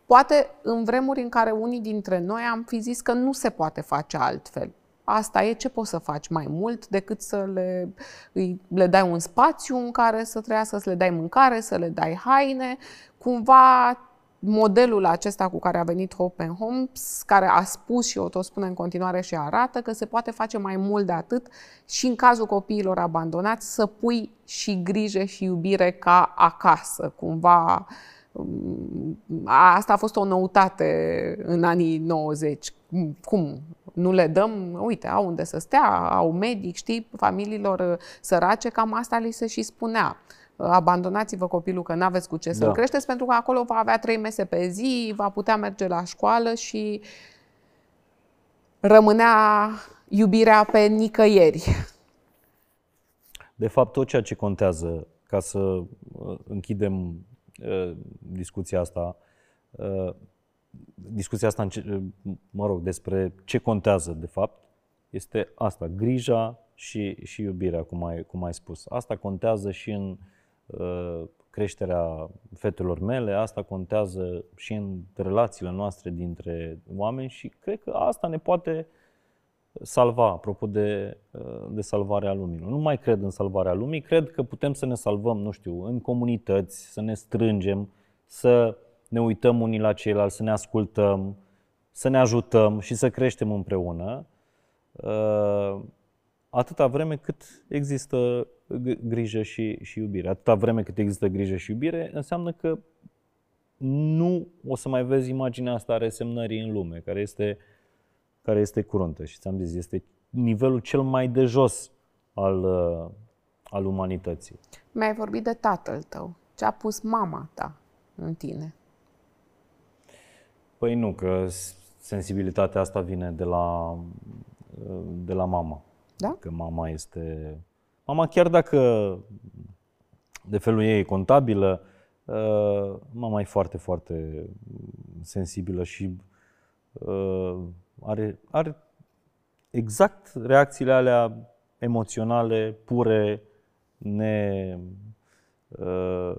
Poate în vremuri în care unii dintre noi am fi zis că nu se poate face altfel. Asta e ce poți să faci mai mult decât să le, îi, le dai un spațiu în care să trăiască, să le dai mâncare, să le dai haine. Cumva modelul acesta cu care a venit Hope and Homes, care a spus și o tot spune în continuare și arată că se poate face mai mult de atât și în cazul copiilor abandonați să pui și grijă și iubire ca acasă, cumva um, Asta a fost o noutate în anii 90. Cum? Nu le dăm, uite, au unde să stea, au medic, știi, familiilor sărace, cam asta li se și spunea abandonați-vă copilul că nu aveți cu ce să-l da. creșteți, pentru că acolo va avea trei mese pe zi, va putea merge la școală și rămânea iubirea pe nicăieri. De fapt, tot ceea ce contează ca să uh, închidem uh, discuția asta. Uh, discuția asta, mă rog, despre ce contează de fapt, este asta, grija și, și iubirea, cum ai, cum ai spus. Asta contează și în uh, creșterea fetelor mele, asta contează și în relațiile noastre dintre oameni și cred că asta ne poate salva, apropo de, de salvarea lumii. Nu mai cred în salvarea lumii, cred că putem să ne salvăm, nu știu, în comunități, să ne strângem, să ne uităm unii la ceilalți, să ne ascultăm, să ne ajutăm și să creștem împreună, uh, atâta vreme cât există grijă și, și iubire. Atâta vreme cât există grijă și iubire, înseamnă că nu o să mai vezi imaginea asta a resemnării în lume, care este, care este curuntă. Și ți-am zis, este nivelul cel mai de jos al, uh, al umanității. Mi-ai vorbit de tatăl tău. Ce a pus mama ta în tine? Păi nu, că sensibilitatea asta vine de la, de la mama. Da? Că mama este... Mama, chiar dacă de felul ei e contabilă, uh, mama e foarte, foarte sensibilă și uh, are, are exact reacțiile alea emoționale, pure, ne, uh,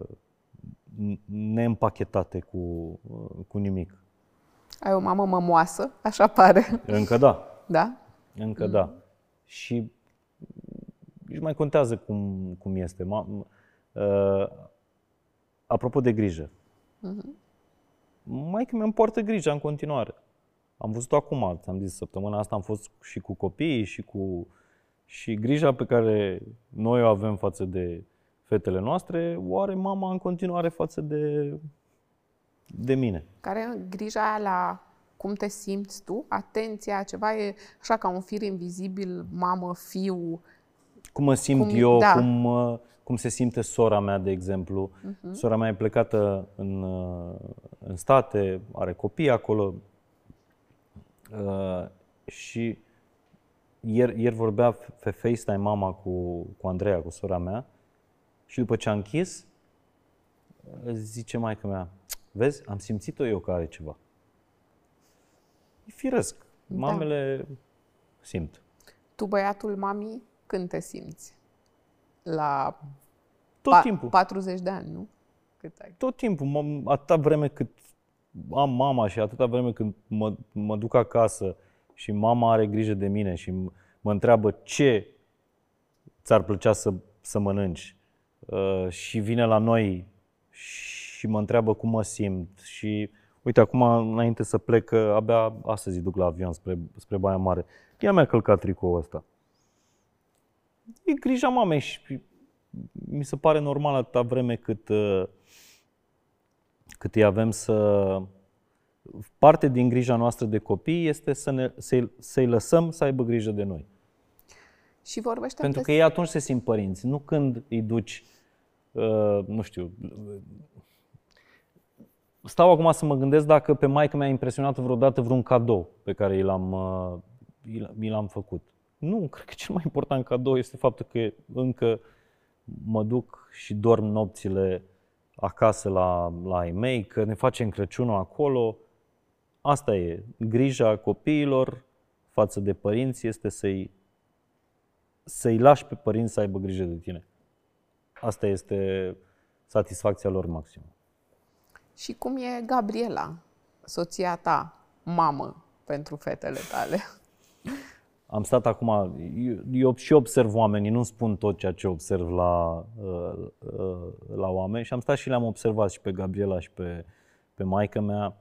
neîmpachetate cu, cu nimic. Ai o mamă mămoasă, așa pare. Încă da. Da? Încă mm. da. Și nici mai contează cum, cum este. Ma, uh, apropo de grijă. Mm-hmm. Mai că mi-am poartă grija în continuare. Am văzut-o acum, am zis, săptămâna asta am fost și cu copiii și cu și grija pe care noi o avem față de fetele noastre, o are mama în continuare față de de mine. Care grija aia la cum te simți tu, atenția, ceva e așa ca un fir invizibil, mamă, fiu. Cum mă simt cum, eu, da. cum, cum se simte sora mea, de exemplu. Uh-huh. Sora mea e plecată în, în state, are copii acolo uh, și ieri, ieri vorbea pe FaceTime mama cu, cu Andreea, cu sora mea și după ce a închis, zice maica mea, Vezi, am simțit-o eu că are ceva. E firesc. Da. Mamele da. simt. Tu, băiatul mamii, când te simți? La Tot pa- timpul. 40 de ani, nu? Cât ai? Tot timpul. Atâta vreme cât am mama și atâta vreme când mă, mă duc acasă și mama are grijă de mine și mă întreabă ce ți-ar plăcea să, să mănânci uh, și vine la noi și și mă întreabă cum mă simt și uite, acum înainte să plec, abia astăzi duc la avion spre, spre Baia Mare. Ea mi-a călcat tricoul ăsta. E grija mamei și mi se pare normal atâta vreme cât, cât îi avem să... Parte din grija noastră de copii este să ne, să-i, să-i lăsăm să aibă grijă de noi. Și vorbește Pentru că ei atunci se simt părinți, nu când îi duci, uh, nu știu, stau acum să mă gândesc dacă pe maică mi-a impresionat vreodată vreun cadou pe care i l-am, uh, i l-am făcut. Nu, cred că cel mai important cadou este faptul că încă mă duc și dorm nopțile acasă la, la ai mei, că ne facem Crăciunul acolo. Asta e. Grija copiilor față de părinți este să-i, să-i lași pe părinți să aibă grijă de tine. Asta este satisfacția lor maximă. Și cum e Gabriela, soția ta, mamă pentru fetele tale? Am stat acum, eu, eu și observ oamenii, nu spun tot ceea ce observ la, uh, uh, la oameni și am stat și le-am observat și pe Gabriela și pe, pe maica mea,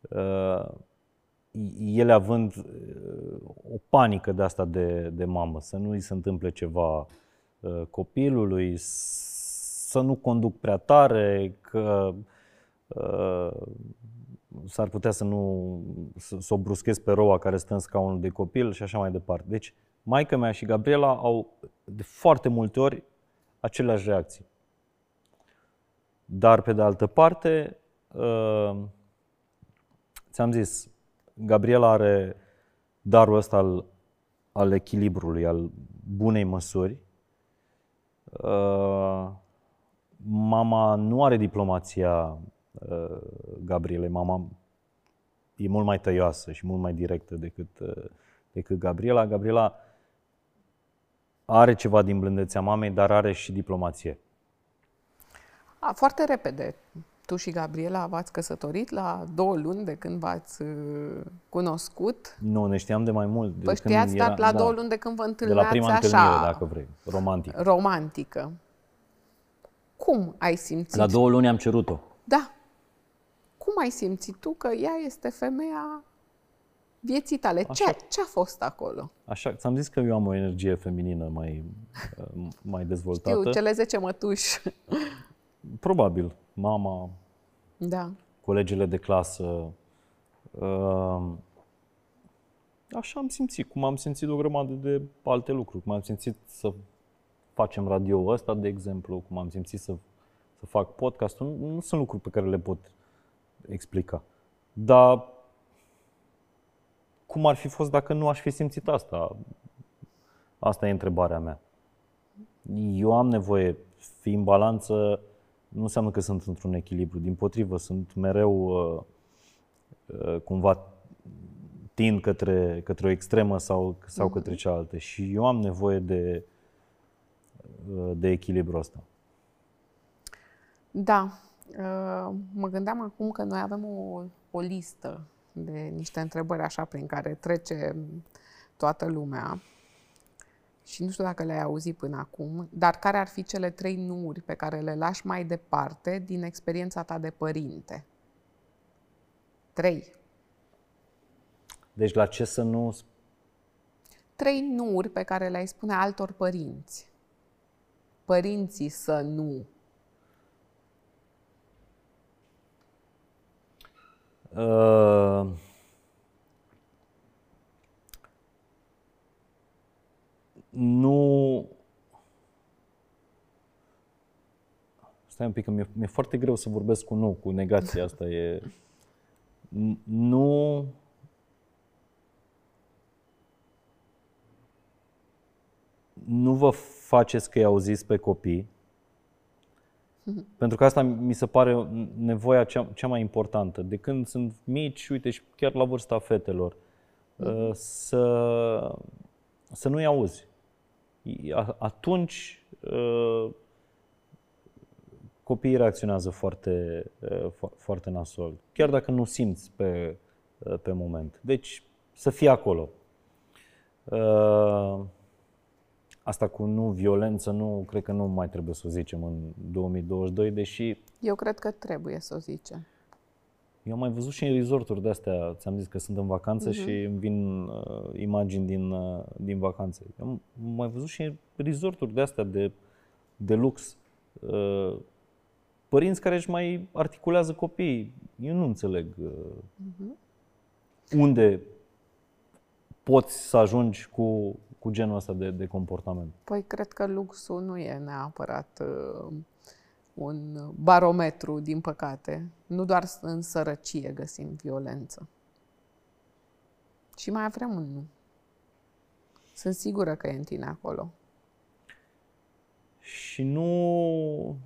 uh, ele având o panică de asta de, de mamă, să nu îi se întâmple ceva copilului, să nu conduc prea tare, că Uh, s-ar putea să nu să, să o bruschez pe roa care stă în scaunul de copil și așa mai departe. Deci, maica mea și Gabriela au de foarte multe ori aceleași reacții. Dar, pe de altă parte, uh, ți-am zis, Gabriela are darul ăsta al, al echilibrului, al bunei măsuri. Uh, mama nu are diplomația uh, Gabrielei. Mama e mult mai tăioasă și mult mai directă decât, uh, decât Gabriela. Gabriela are ceva din blândețea mamei, dar are și diplomație. A, foarte repede. Tu și Gabriela v-ați căsătorit la două luni de când v-ați uh, cunoscut. Nu, ne știam de mai mult. De Păi când știați, era- dar la da, două luni de când vă De întâlneați la prima așa întâlnire, dacă vrei, romantic. romantică. Cum ai simțit? La două luni am cerut-o. Da. Cum ai simțit tu că ea este femeia vieții tale? Ce, Așa. ce a fost acolo? Așa, ți-am zis că eu am o energie feminină mai, uh, mai dezvoltată. Știu, cele 10 mătuși. Probabil. Mama, Da. colegele de clasă. uh, Așa am simțit, cum am simțit o grămadă de alte lucruri. Cum am simțit să facem radio ăsta, de exemplu, cum am simțit să, să fac podcastul. Nu, nu sunt lucruri pe care le pot explica. Dar cum ar fi fost dacă nu aș fi simțit asta? Asta e întrebarea mea. Eu am nevoie, fi în balanță, nu înseamnă că sunt într-un echilibru. Din potrivă, sunt mereu uh, uh, cumva tind către, către o extremă sau, sau către cealaltă. Și eu am nevoie de, uh, de echilibru ăsta. Da. Uh, Mă gândeam acum că noi avem o, o listă de niște întrebări așa prin care trece toată lumea. Și nu știu dacă le-ai auzit până acum, dar care ar fi cele trei nuuri pe care le lași mai departe din experiența ta de părinte? Trei. Deci la ce să nu Trei nuuri pe care le-ai spune altor părinți. Părinții să nu. Uh, nu... Stai un pic, că mi-e, mi-e foarte greu să vorbesc cu nu, cu negația asta. E... N- Nu... Nu vă faceți că i-au zis pe copii, pentru că asta mi se pare nevoia cea, cea mai importantă. De când sunt mici, uite, și chiar la vârsta fetelor, uh, să, să nu-i auzi. I- a- Atunci uh, copiii reacționează foarte, uh, fo- foarte nasol. Chiar dacă nu simți pe, uh, pe moment. Deci să fii acolo. Uh, Asta cu nu violență, nu, cred că nu mai trebuie să o zicem în 2022, deși Eu cred că trebuie să o zicem. eu am mai văzut și în resorturi de astea, ți-am zis că sunt în vacanță și îmi vin uh, imagini din, uh, din vacanțe. Eu am mai văzut și în resorturi de astea de, de lux. Uh, părinți care își mai articulează copiii. Eu nu înțeleg uh, unde poți să ajungi cu, cu genul ăsta de, de comportament. Păi cred că luxul nu e neapărat uh, un barometru, din păcate. Nu doar în sărăcie găsim violență. Și mai avem un nu. Sunt sigură că e în tine acolo. Și nu...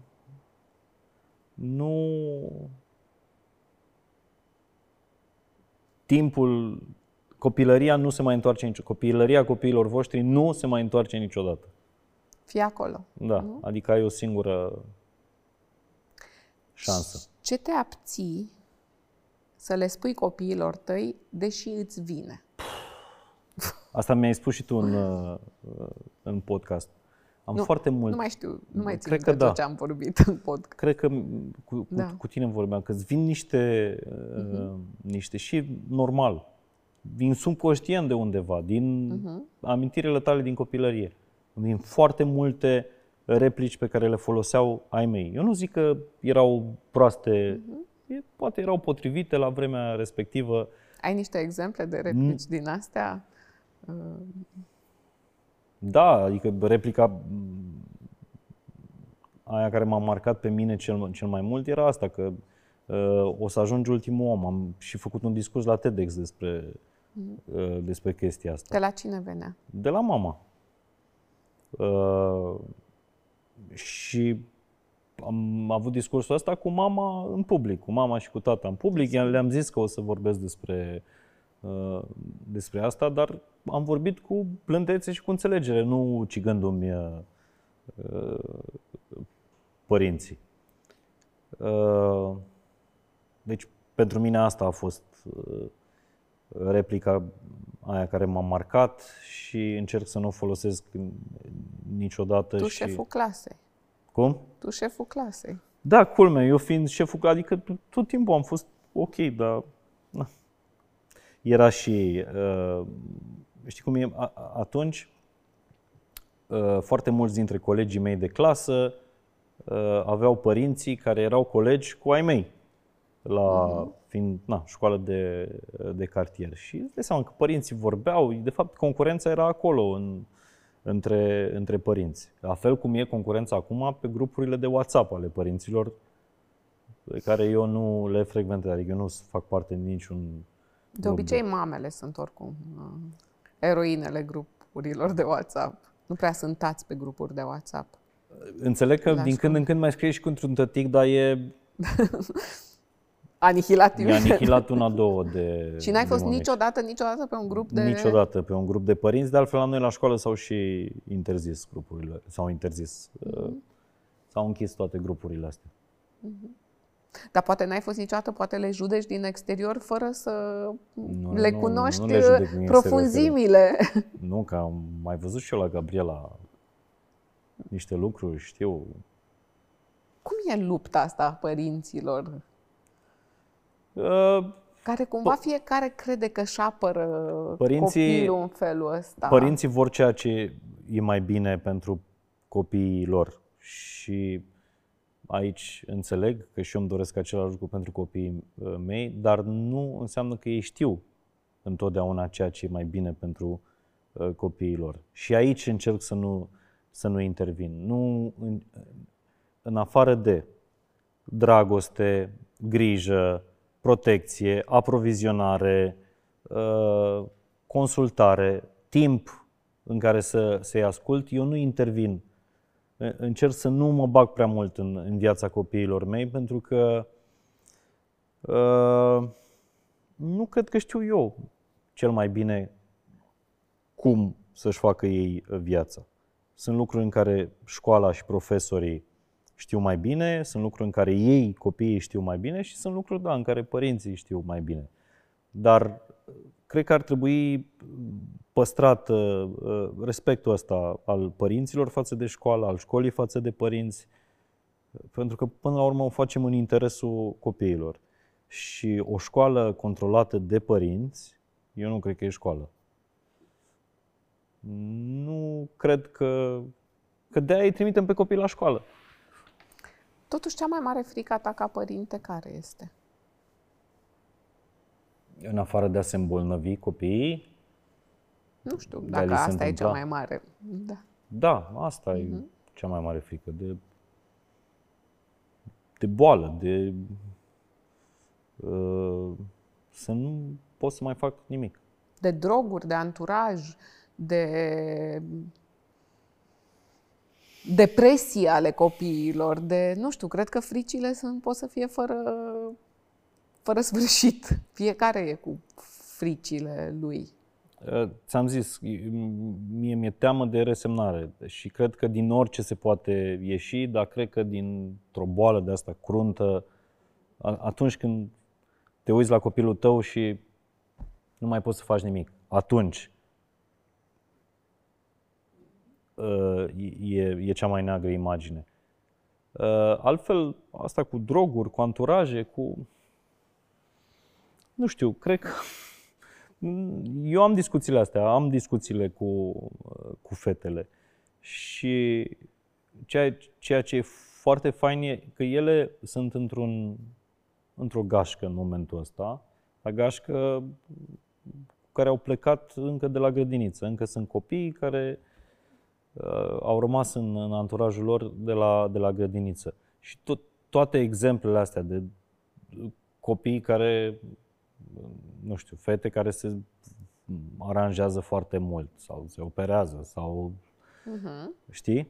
Nu... Timpul... Copilăria nu se mai întoarce niciodată. Copilăria copiilor voștri nu se mai întoarce niciodată. Fii acolo. Da, adică ai o singură șansă. Ce te abții să le spui copiilor tăi, deși îți vine? Asta mi-ai spus și tu în, uh, în podcast. Am Nu, foarte mult... Nu mai știu, nu mai țin Cred minte că da. tot ce am vorbit în podcast. Cred că cu, cu, Da. cu tine vorbeam, că îți vin niște, uh, niște și normal, vin subconștient de undeva, din amintirile tale din copilărie. Din foarte multe replici pe care le foloseau ai mei. Eu nu zic că erau proaste, e, poate erau potrivite la vremea respectivă. Ai niște exemple de replici din astea? Da, adică replica m, aia care m-a marcat pe mine cel, cel mai mult era asta, că uh, o să ajungi ultimul om. Am și făcut un discurs la TEDx despre, uh, despre chestia asta. De la cine venea? De la mama. Uh, și am avut discursul ăsta cu mama în public, cu mama și cu tata în public. Le-am zis că o să vorbesc despre, uh, despre asta, dar am vorbit cu plântețe și cu înțelegere, nu cigându-mi uh, părinții. Uh, deci, pentru mine asta a fost uh, replica aia care m-a marcat și încerc să nu o folosesc niciodată. Tu și... șeful clasei. Cum? Tu șeful clasei. Da, culmea, eu fiind șeful, adică tot timpul am fost ok, dar na. era și, uh, știi cum e, atunci uh, foarte mulți dintre colegii mei de clasă uh, aveau părinții care erau colegi cu ai mei la uh-huh. Fiind na, școală de, de cartier. Și îți dai seama că părinții vorbeau, de fapt concurența era acolo în, între, între părinți. La fel cum e concurența acum pe grupurile de WhatsApp ale părinților, pe care eu nu le frecventez, adică eu nu fac parte din niciun De obicei, de... mamele sunt oricum uh, eroinele grupurilor de WhatsApp. Nu prea sunt tați pe grupuri de WhatsApp. Înțeleg că din când în când mai scrie și cu un tătic, dar e... Anihilat. E anihilat una, două de Și n-ai fost niciodată, niciodată pe un grup de... Niciodată pe un grup de părinți, de altfel la noi la școală s-au și interzis grupurile, s-au interzis, mm-hmm. s-au închis toate grupurile astea. Mm-hmm. Dar poate n-ai fost niciodată, poate le judeci din exterior fără să nu, le cunoști nu, nu le profunzimile. Nu, că am mai văzut și eu la Gabriela niște lucruri, știu. Cum e lupta asta a părinților? Uh, care cumva fiecare crede că își apără părinții, copilul în felul ăsta. Părinții vor ceea ce e mai bine pentru copiii lor. Și aici înțeleg că și eu îmi doresc același lucru pentru copiii uh, mei, dar nu înseamnă că ei știu întotdeauna ceea ce e mai bine pentru uh, copiii lor. Și aici încerc să nu, să nu intervin. Nu, în, în afară de dragoste, grijă, protecție, aprovizionare, uh, consultare, timp în care să, să-i ascult, eu nu intervin. Încerc să nu mă bag prea mult în, în viața copiilor mei, pentru că uh, nu cred că știu eu cel mai bine cum să-și facă ei viața. Sunt lucruri în care școala și profesorii știu mai bine, sunt lucruri în care ei, copiii, știu mai bine și sunt lucruri, da, în care părinții știu mai bine. Dar cred că ar trebui păstrat uh, uh, respectul ăsta al părinților față de școală, al școlii față de părinți, pentru că până la urmă o facem în interesul copiilor. Și o școală controlată de părinți, eu nu cred că e școală. Nu cred că... Că de-aia îi trimitem pe copii la școală. Totuși, cea mai mare frică a ta ca părinte care este? În afară de a se îmbolnăvi copiii? Nu știu, dacă asta e cea mai mare. Da, da asta uh-huh. e mhm. cea mai mare frică. De, de boală, de uh, să nu pot să mai fac nimic. De droguri, de anturaj, de depresii ale copiilor, de, nu știu, cred că fricile sunt, pot să fie fără, fără sfârșit. Fiecare e cu fricile lui. Uh, ți-am zis, mie mi-e teamă de resemnare și cred că din orice se poate ieși, dar cred că dintr-o boală de asta cruntă, atunci când te uiți la copilul tău și nu mai poți să faci nimic, atunci Uh, e, e cea mai neagră imagine. Uh, altfel, asta cu droguri, cu anturaje, cu... Nu știu, cred că... Eu am discuțiile astea, am discuțiile cu, cu fetele și ceea, ceea ce e foarte fain e că ele sunt într-un, într-o gașcă în momentul ăsta, la gașcă care au plecat încă de la grădiniță. Încă sunt copii care uh, au rămas în, în anturajul lor de la, de la grădiniță. Și tot, toate exemplele astea de copii care, nu știu, fete care se aranjează foarte mult sau se operează sau, uh-huh. știi?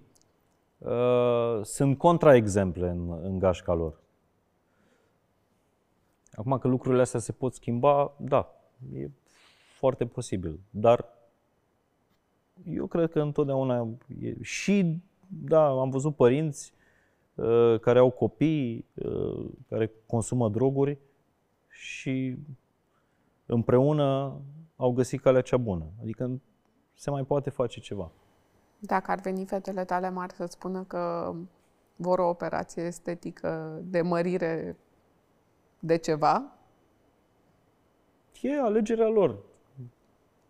uh, sunt contraexemple în, în gașca lor. Acum că lucrurile astea se pot schimba, da, e foarte posibil. Dar eu cred că întotdeauna e, și, da, am văzut părinți uh, care au copii, uh, care consumă droguri și împreună au găsit calea cea bună. Adică se mai poate face ceva. Dacă ar veni fetele tale mari să spună că vor o operație estetică de mărire de ceva? E alegerea lor.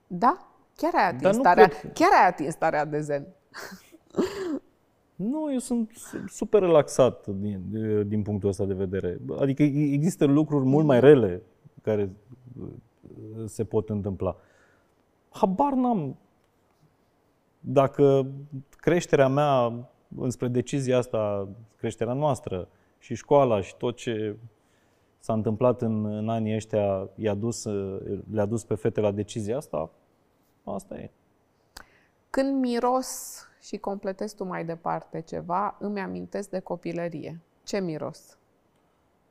Da? Chiar ai atins, starea, cred... chiar ai atins starea de zen. Nu, eu sunt super relaxat din, din punctul ăsta de vedere. Adică există lucruri mult mai rele care uh, se pot întâmpla. Habar n-am dacă creșterea mea înspre decizia asta, creșterea noastră și școala și tot ce s-a întâmplat în, în anii ăștia i-a dus, le-a dus pe fete la decizia asta, asta e. Când miros și completez tu mai departe ceva, îmi amintesc de copilărie. Ce miros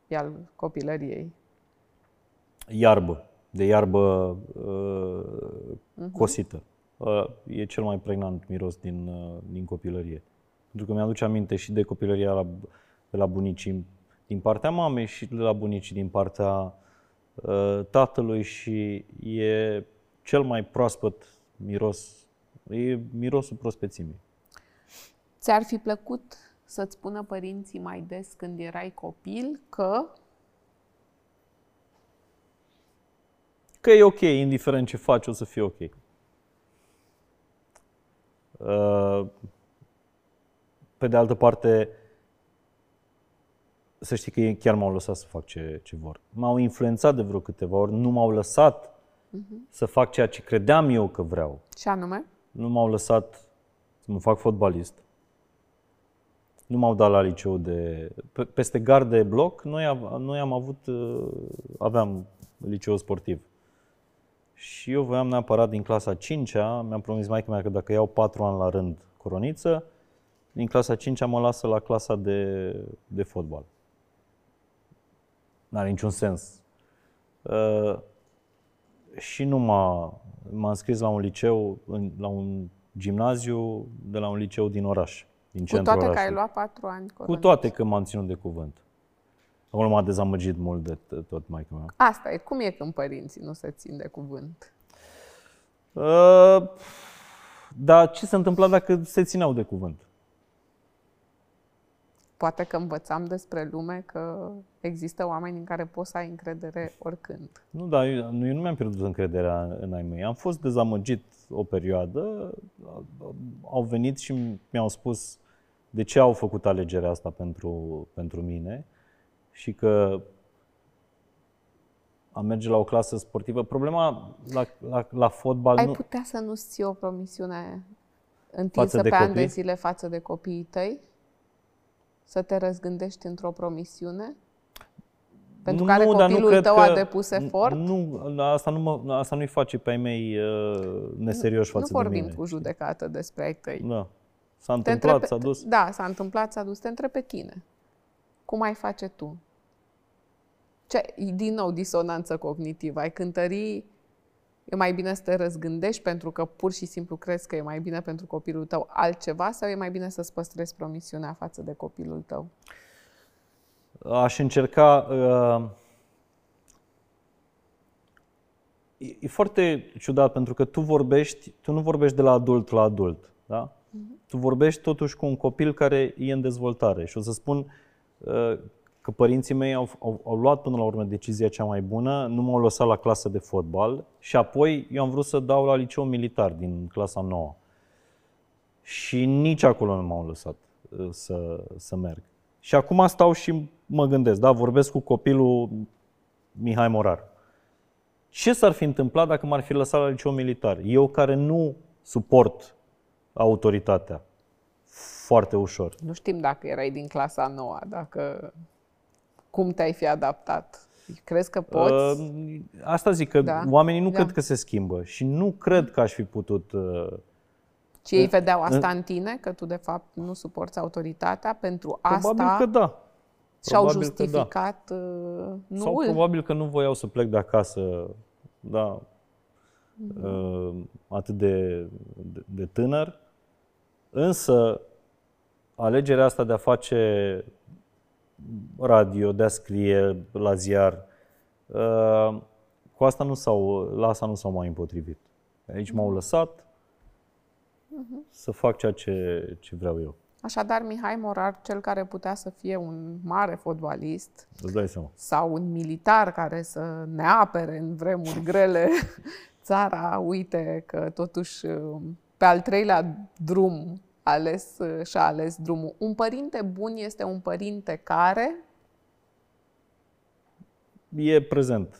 e al copilăriei? Iarbă, de iarbă uh, uh-huh. cosită. Uh, e cel mai pregnant miros din, uh, din copilărie. Pentru că mi-aduce aminte și de copilăria la, de la bunicii din partea mamei și de la bunicii din partea uh, tatălui și e cel mai proaspăt miros, e mirosul prospețimii. Ți-ar fi plăcut să-ți spună părinții mai des când erai copil că că e ok, indiferent ce faci, o să fie ok. Uh, pe de altă parte, să știi că ei chiar m-au lăsat să fac ce, ce vor. M-au influențat de vreo câteva ori, nu m-au lăsat uh-huh. să fac ceea ce credeam eu că vreau. Și anume? Nu m-au lăsat să mă fac fotbalist. Nu m-au dat la liceu de... Peste gard de bloc, noi, noi am avut... Uh, aveam liceu sportiv. Și eu voiam neapărat din clasa 5-a, mi-am promis mai mea că dacă iau 4 ani la rând coroniță, din clasa 5-a mă lasă la clasa de, de fotbal. N-are niciun sens. Uh, și nu m-a, m-a înscris la un liceu, în, la un gimnaziu de la un liceu din oraș, din Cu toate orașului. că ai luat patru ani coroniță. Cu toate că m-am ținut de cuvânt. Acum m-a dezamăgit mult de tot mai mea. Asta e. Cum e când părinții nu se țin de cuvânt? Uh, dar ce se întâmpla dacă se țineau de cuvânt? Poate că învățam despre lume că există oameni în care poți să ai încredere oricând. Nu, dar eu, eu nu mi-am pierdut încrederea în ai mei. Am fost dezamăgit o perioadă, au venit și mi-au spus de ce au făcut alegerea asta pentru, pentru mine și că a merge la o clasă sportivă. Problema la, la, la fotbal Ai nu... putea să nu ții o promisiune întinsă pe ani de zile față de copiii tăi? Să te răzgândești într-o promisiune? Pentru nu, care nu, copilul nu tău a depus efort? Nu, asta, nu mă, asta nu-i face pe ai mei uh, neserioși față nu de mine. Nu vorbim cu judecată despre ai tăi. Da. S-a întâmplat, s-a dus. Da, s-a întâmplat, s-a dus. Te întreb pe tine. Cum ai face tu? Ce, din nou, disonanță cognitivă. Ai cântări, e mai bine să te răzgândești pentru că pur și simplu crezi că e mai bine pentru copilul tău altceva sau e mai bine să-ți păstrezi promisiunea față de copilul tău? Aș încerca... Uh, e, e foarte ciudat pentru că tu vorbești, tu nu vorbești de la adult la adult, da? Uh-huh. Tu vorbești totuși cu un copil care e în dezvoltare și o să spun uh, că părinții mei au, au, au luat până la urmă decizia cea mai bună, nu m-au lăsat la clasă de fotbal și apoi eu am vrut să dau la liceu militar din clasa 9. Și nici acolo nu m-au lăsat uh, să, să merg. Și acum stau și mă gândesc, da, vorbesc cu copilul Mihai Morar. Ce s-ar fi întâmplat dacă m-ar fi lăsat la liceu militar? Eu care nu suport autoritatea foarte ușor. Nu știm dacă erai din clasa 9, dacă cum te-ai fi adaptat? Crezi că poți? Uh, asta zic, că da. oamenii nu da. cred că se schimbă și nu cred că aș fi putut... Uh, Și ei vedeau asta în tine, că tu de fapt nu suporți autoritatea pentru asta? Probabil că da. Și-au Probabil că da. justificat uh, nu Sau probabil că nu voiau să plec de acasă, da, uh, atât de, de, de tânăr. Însă, alegerea asta de a face radio, de a scrie la ziar, uh, cu asta nu s-au, la asta nu s-au mai împotrivit. Aici m-au lăsat să fac ceea ce, ce vreau eu. Așadar, Mihai Morar, cel care putea să fie un mare fotbalist Îți dai seama. sau un militar care să ne apere în vremuri grele țara, uite că totuși pe al treilea drum ales, și-a ales drumul. Un părinte bun este un părinte care E prezent.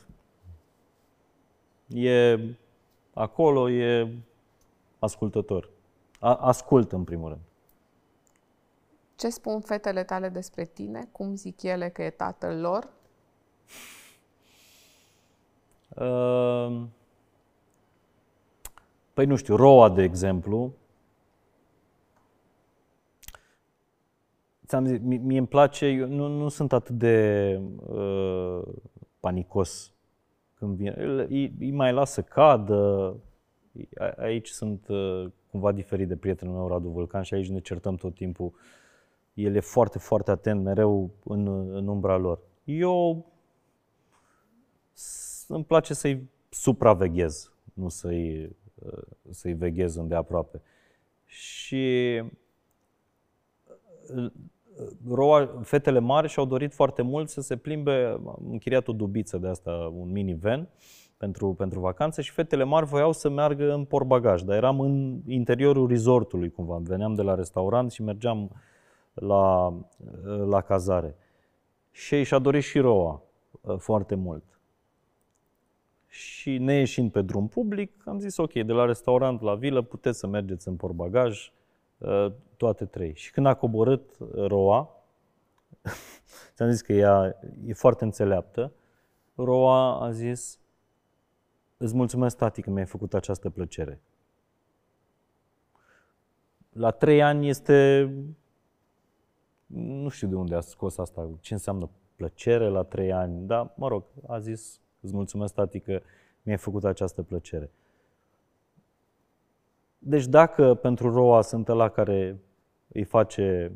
E acolo, e ascultător. A, ascultă, în primul rând. ce spun fetele tale despre tine, cum zic ele că e tatăl lor, Uh, Păi nu știu, Roa, de exemplu, ți-am zis, mi- mie îmi place, eu nu, nu sunt atât de uh, panicos când vine. Îl- Îi, îi mai las să cadă. A- Aici sunt uh, cumva diferit de prietenul meu, Radu Vulcan, și aici ne certăm tot timpul. El e foarte, foarte atent mereu în, în umbra lor. Eu s- îmi place să-i supraveghez, nu să-i, uh, să-i veghez îndeaproape. Și uh, Roa, fetele mari și-au dorit foarte mult să se plimbe, am închiriat o dubiță de asta, un minivan pentru, pentru vacanță și fetele mari voiau să meargă în portbagaj, dar eram în interiorul resortului cumva, veneam de la restaurant și mergeam la, la cazare. Și ei și-a dorit și Roa uh, foarte mult. Și ne ieșind pe drum public, am zis ok, de la restaurant la vilă puteți să mergeți în portbagaj, uh, toate trei. Și când a coborât Roa, ți-am zis că ea e foarte înțeleaptă, Roa a zis, îți mulțumesc, tati, că mi-ai făcut această plăcere. La trei ani este, nu știu de unde a scos asta, ce înseamnă plăcere la trei ani, dar, mă rog, a zis, îți mulțumesc, tati, că mi-ai făcut această plăcere. Deci dacă pentru Roa sunt la care îi face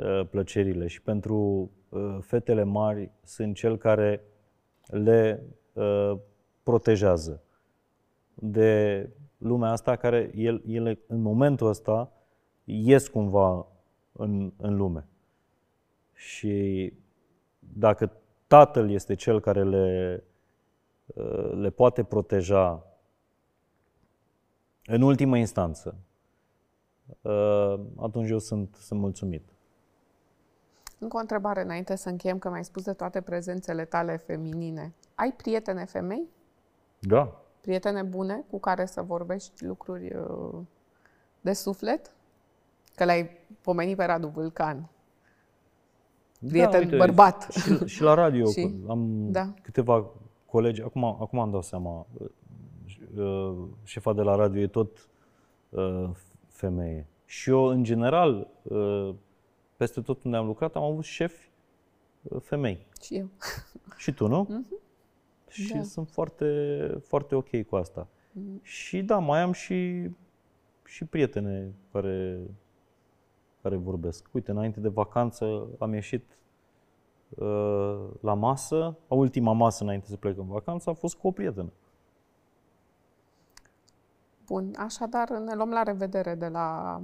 uh, plăcerile și pentru uh, fetele mari sunt cel care le uh, protejează de lumea asta care el, ele în momentul ăsta ies cumva în, în lume. Și dacă tatăl este cel care le, uh, le poate proteja în ultimă instanță, uh, atunci eu sunt, sunt mulțumit. Încă o întrebare înainte să încheiem, că mi-ai spus de toate prezențele tale feminine. Ai prietene femei? Da. Prietene bune cu care să vorbești lucruri uh, de suflet? Că l-ai pomenit pe Radu Vulcan. Prieten uite, bărbat. Și, și la radio Și- am da. câteva colegi, acum, acum am dat seama, uh, șefa de la radio e tot uh, femeie. Și eu, în general, uh, peste tot unde am lucrat, am avut șefi uh, femei. Și eu. Și tu, nu? Și Da. sunt foarte, foarte ok cu asta. Și da, mai am și, și prietene care, care vorbesc. Uite, înainte de vacanță am ieșit uh, la masă, a ultima masă înainte să plec în vacanță a fost cu o prietenă. Bun, așadar ne luăm la revedere de la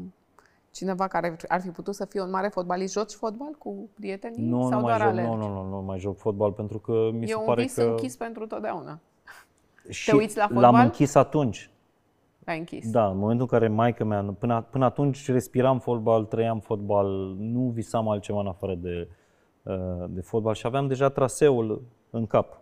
cineva care ar fi putut să fie un mare fotbalist. Joci fotbal cu prietenii Nu, sau nu doar mai, joc, alergi? nu, nu, nu, nu mai joc fotbal pentru că mi e se un pare vis că... închis pentru totdeauna. și uiți la L-am fotbal? închis atunci. L-ai închis. Da, în momentul în care maica mea, până, până atunci respiram fotbal, trăiam fotbal, nu visam altceva în afară de, uh, de fotbal și aveam deja traseul în cap.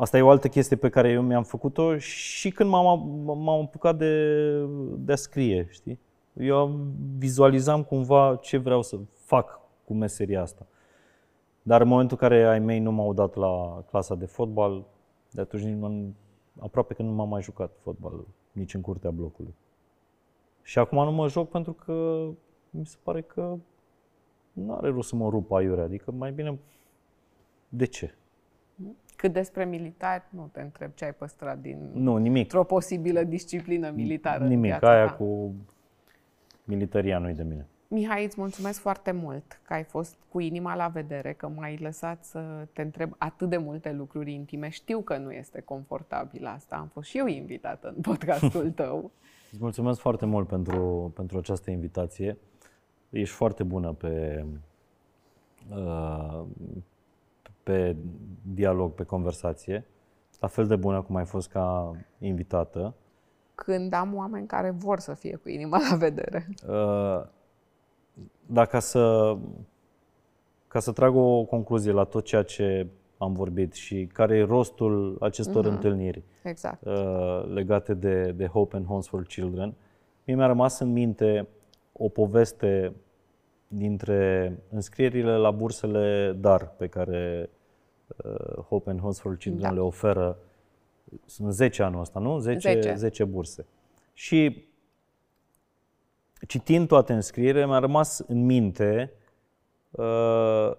Asta e o altă chestie pe care eu mi-am făcut-o și când m-am, m-am apucat de, de a scrie, știi? Eu vizualizam cumva ce vreau să fac cu meseria asta. Dar în momentul în care ai mei nu m-au dat la clasa de fotbal, de atunci nici nu am- aproape că nu m-am mai jucat fotbal nici în curtea blocului. Și acum nu mă joc pentru că mi se pare că nu are rost să mă rup aiurea. Adică mai bine, de ce? Cât despre militari, nu te întreb ce ai păstrat din Nu, nimic. o posibilă disciplină militară în Nimic. viața Aia ta. cu militaria nu-i de mine. Mihai, îți mulțumesc foarte mult că ai fost cu inima la vedere, că m-ai lăsat să te întreb atât de multe lucruri intime. Știu că nu este confortabil asta, am fost și eu invitată în podcastul tău. Îți mulțumesc foarte mult pentru, pentru această invitație. Ești foarte bună pe, uh, pe dialog, pe conversație. La fel de bună cum ai fost ca invitată. Când am oameni care vor să fie cu inima la vedere. Uh, Dar ca să, ca să trag o concluzie la tot ceea ce am vorbit și care e rostul acestor întâlniri Exact. uh, legate de, de Hope and Homes for Children, mie mi-a rămas în minte o poveste dintre înscrierile la bursele DAR pe care uh, Hope and Homes for Children Da. le oferă. Sunt 10 anul ăsta, nu? 10, 10. 10 burse. Și citind toate înscrierile, mi-a rămas în minte uh,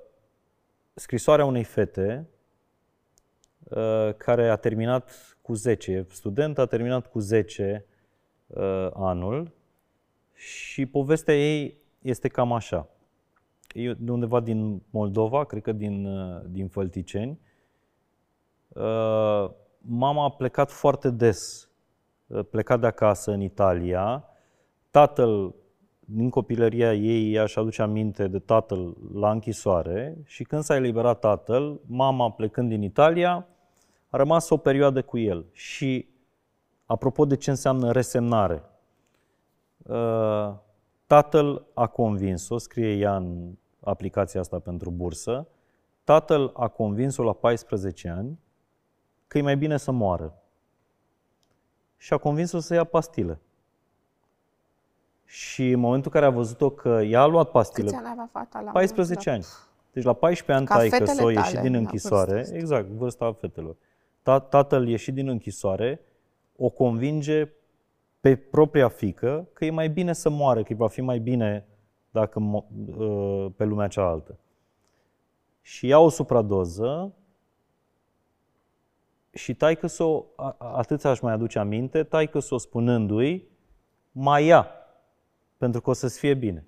scrisoarea unei fete uh, care a terminat cu 10, e student, a terminat cu 10 uh, anul și povestea ei este cam așa. E de undeva din Moldova, cred că din, uh, din Fălticeni. Uh, Mama a plecat foarte des, uh, plecat de acasă în Italia. Tatăl, din copilăria ei, ea își aduce aminte de tatăl la închisoare și când s-a eliberat tatăl, mama plecând din Italia, a rămas o perioadă cu el. Și apropo de ce înseamnă resemnare, uh, tatăl a convins-o, scrie ea în aplicația asta pentru bursă, tatăl a convins-o la 14 ani că e mai bine să moară. Și a convins-o să ia pastile. Și în momentul în care a văzut-o că ea a luat pastile, Câți ani avea fata la 14 ani. Deci la 14 ani Ca taică fetele s-o ieșit tale, din la închisoare, vârsta asta. exact, vârsta fetelor. Ta- Tatăl ieșit din închisoare, o convinge pe propria fică că e mai bine să moară, că îi va fi mai bine dacă mo- uh, pe lumea cealaltă. Și ia o supradoză și taică s-o, atât aș mai aduce aminte, taică s-o spunându-i, mai ia, pentru că o să-ți fie bine.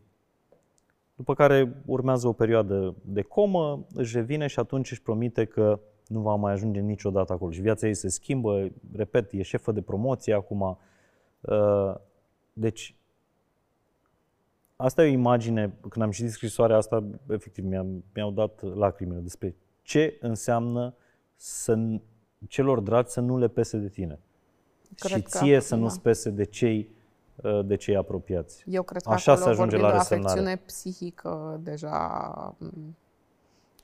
După care urmează o perioadă de comă, își revine și atunci își promite că nu va mai ajunge niciodată acolo. Și viața ei se schimbă, repet, e șefă de promoție acum. Uh, Deci, asta e o imagine, când am citit scrisoarea asta, efectiv, mi-am, mi-au dat lacrimile despre ce înseamnă să, n- celor dragi să nu le pese de tine. Cred și că, ție să da. nu-ți pese de cei, uh, de cei apropiați. Eu cred că Așa acolo se ajunge vorbim la de resemnare. afecțiune psihică deja m,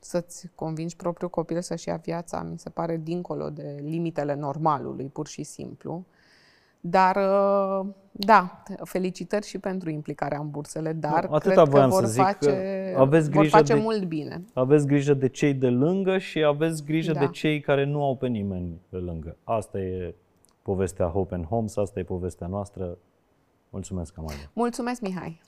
să-ți convingi propriul copil să-și ia viața, mi se pare dincolo de limitele normalului, pur și simplu. Dar, uh, da, felicitări și pentru implicarea în bursele, dar Nu, atâta cred că voiam să vor zic, face, că aveți vor grijă face de- mult bine. Aveți grijă de cei de lângă și aveți grijă Da. de cei care nu au pe nimeni pe lângă. Asta e povestea Hope and Homes, asta e povestea noastră. Mulțumesc, Amalia. Mulțumesc, Mihai!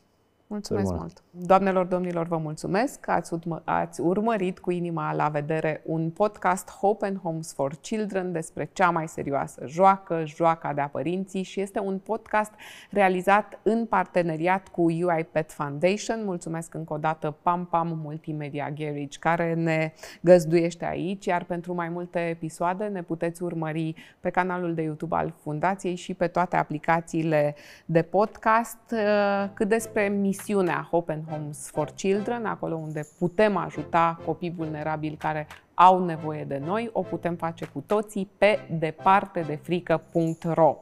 Mulțumesc Sări mult! Doamnelor, domnilor, vă mulțumesc că ați, urmă, ați urmărit cu inima la vedere un podcast Hope and Homes for Children despre cea mai serioasă joacă, joaca de-a părinții și este un podcast realizat în parteneriat cu UiPet Foundation. Mulțumesc încă o dată Pam Pam Multimedia Garage care ne găzduiește aici, iar pentru mai multe episoade ne puteți urmări pe canalul de YouTube al Fundației și pe toate aplicațiile de podcast. Uh, Cât despre misiunea misiunea Open Homes for Children, acolo unde putem ajuta copii vulnerabili care au nevoie de noi, o putem face cu toții pe departe de frică.ro.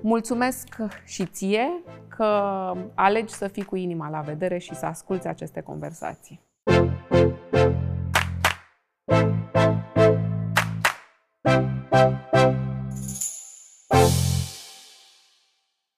Mulțumesc și ție că alegi să fii cu inima la vedere și să asculți aceste conversații.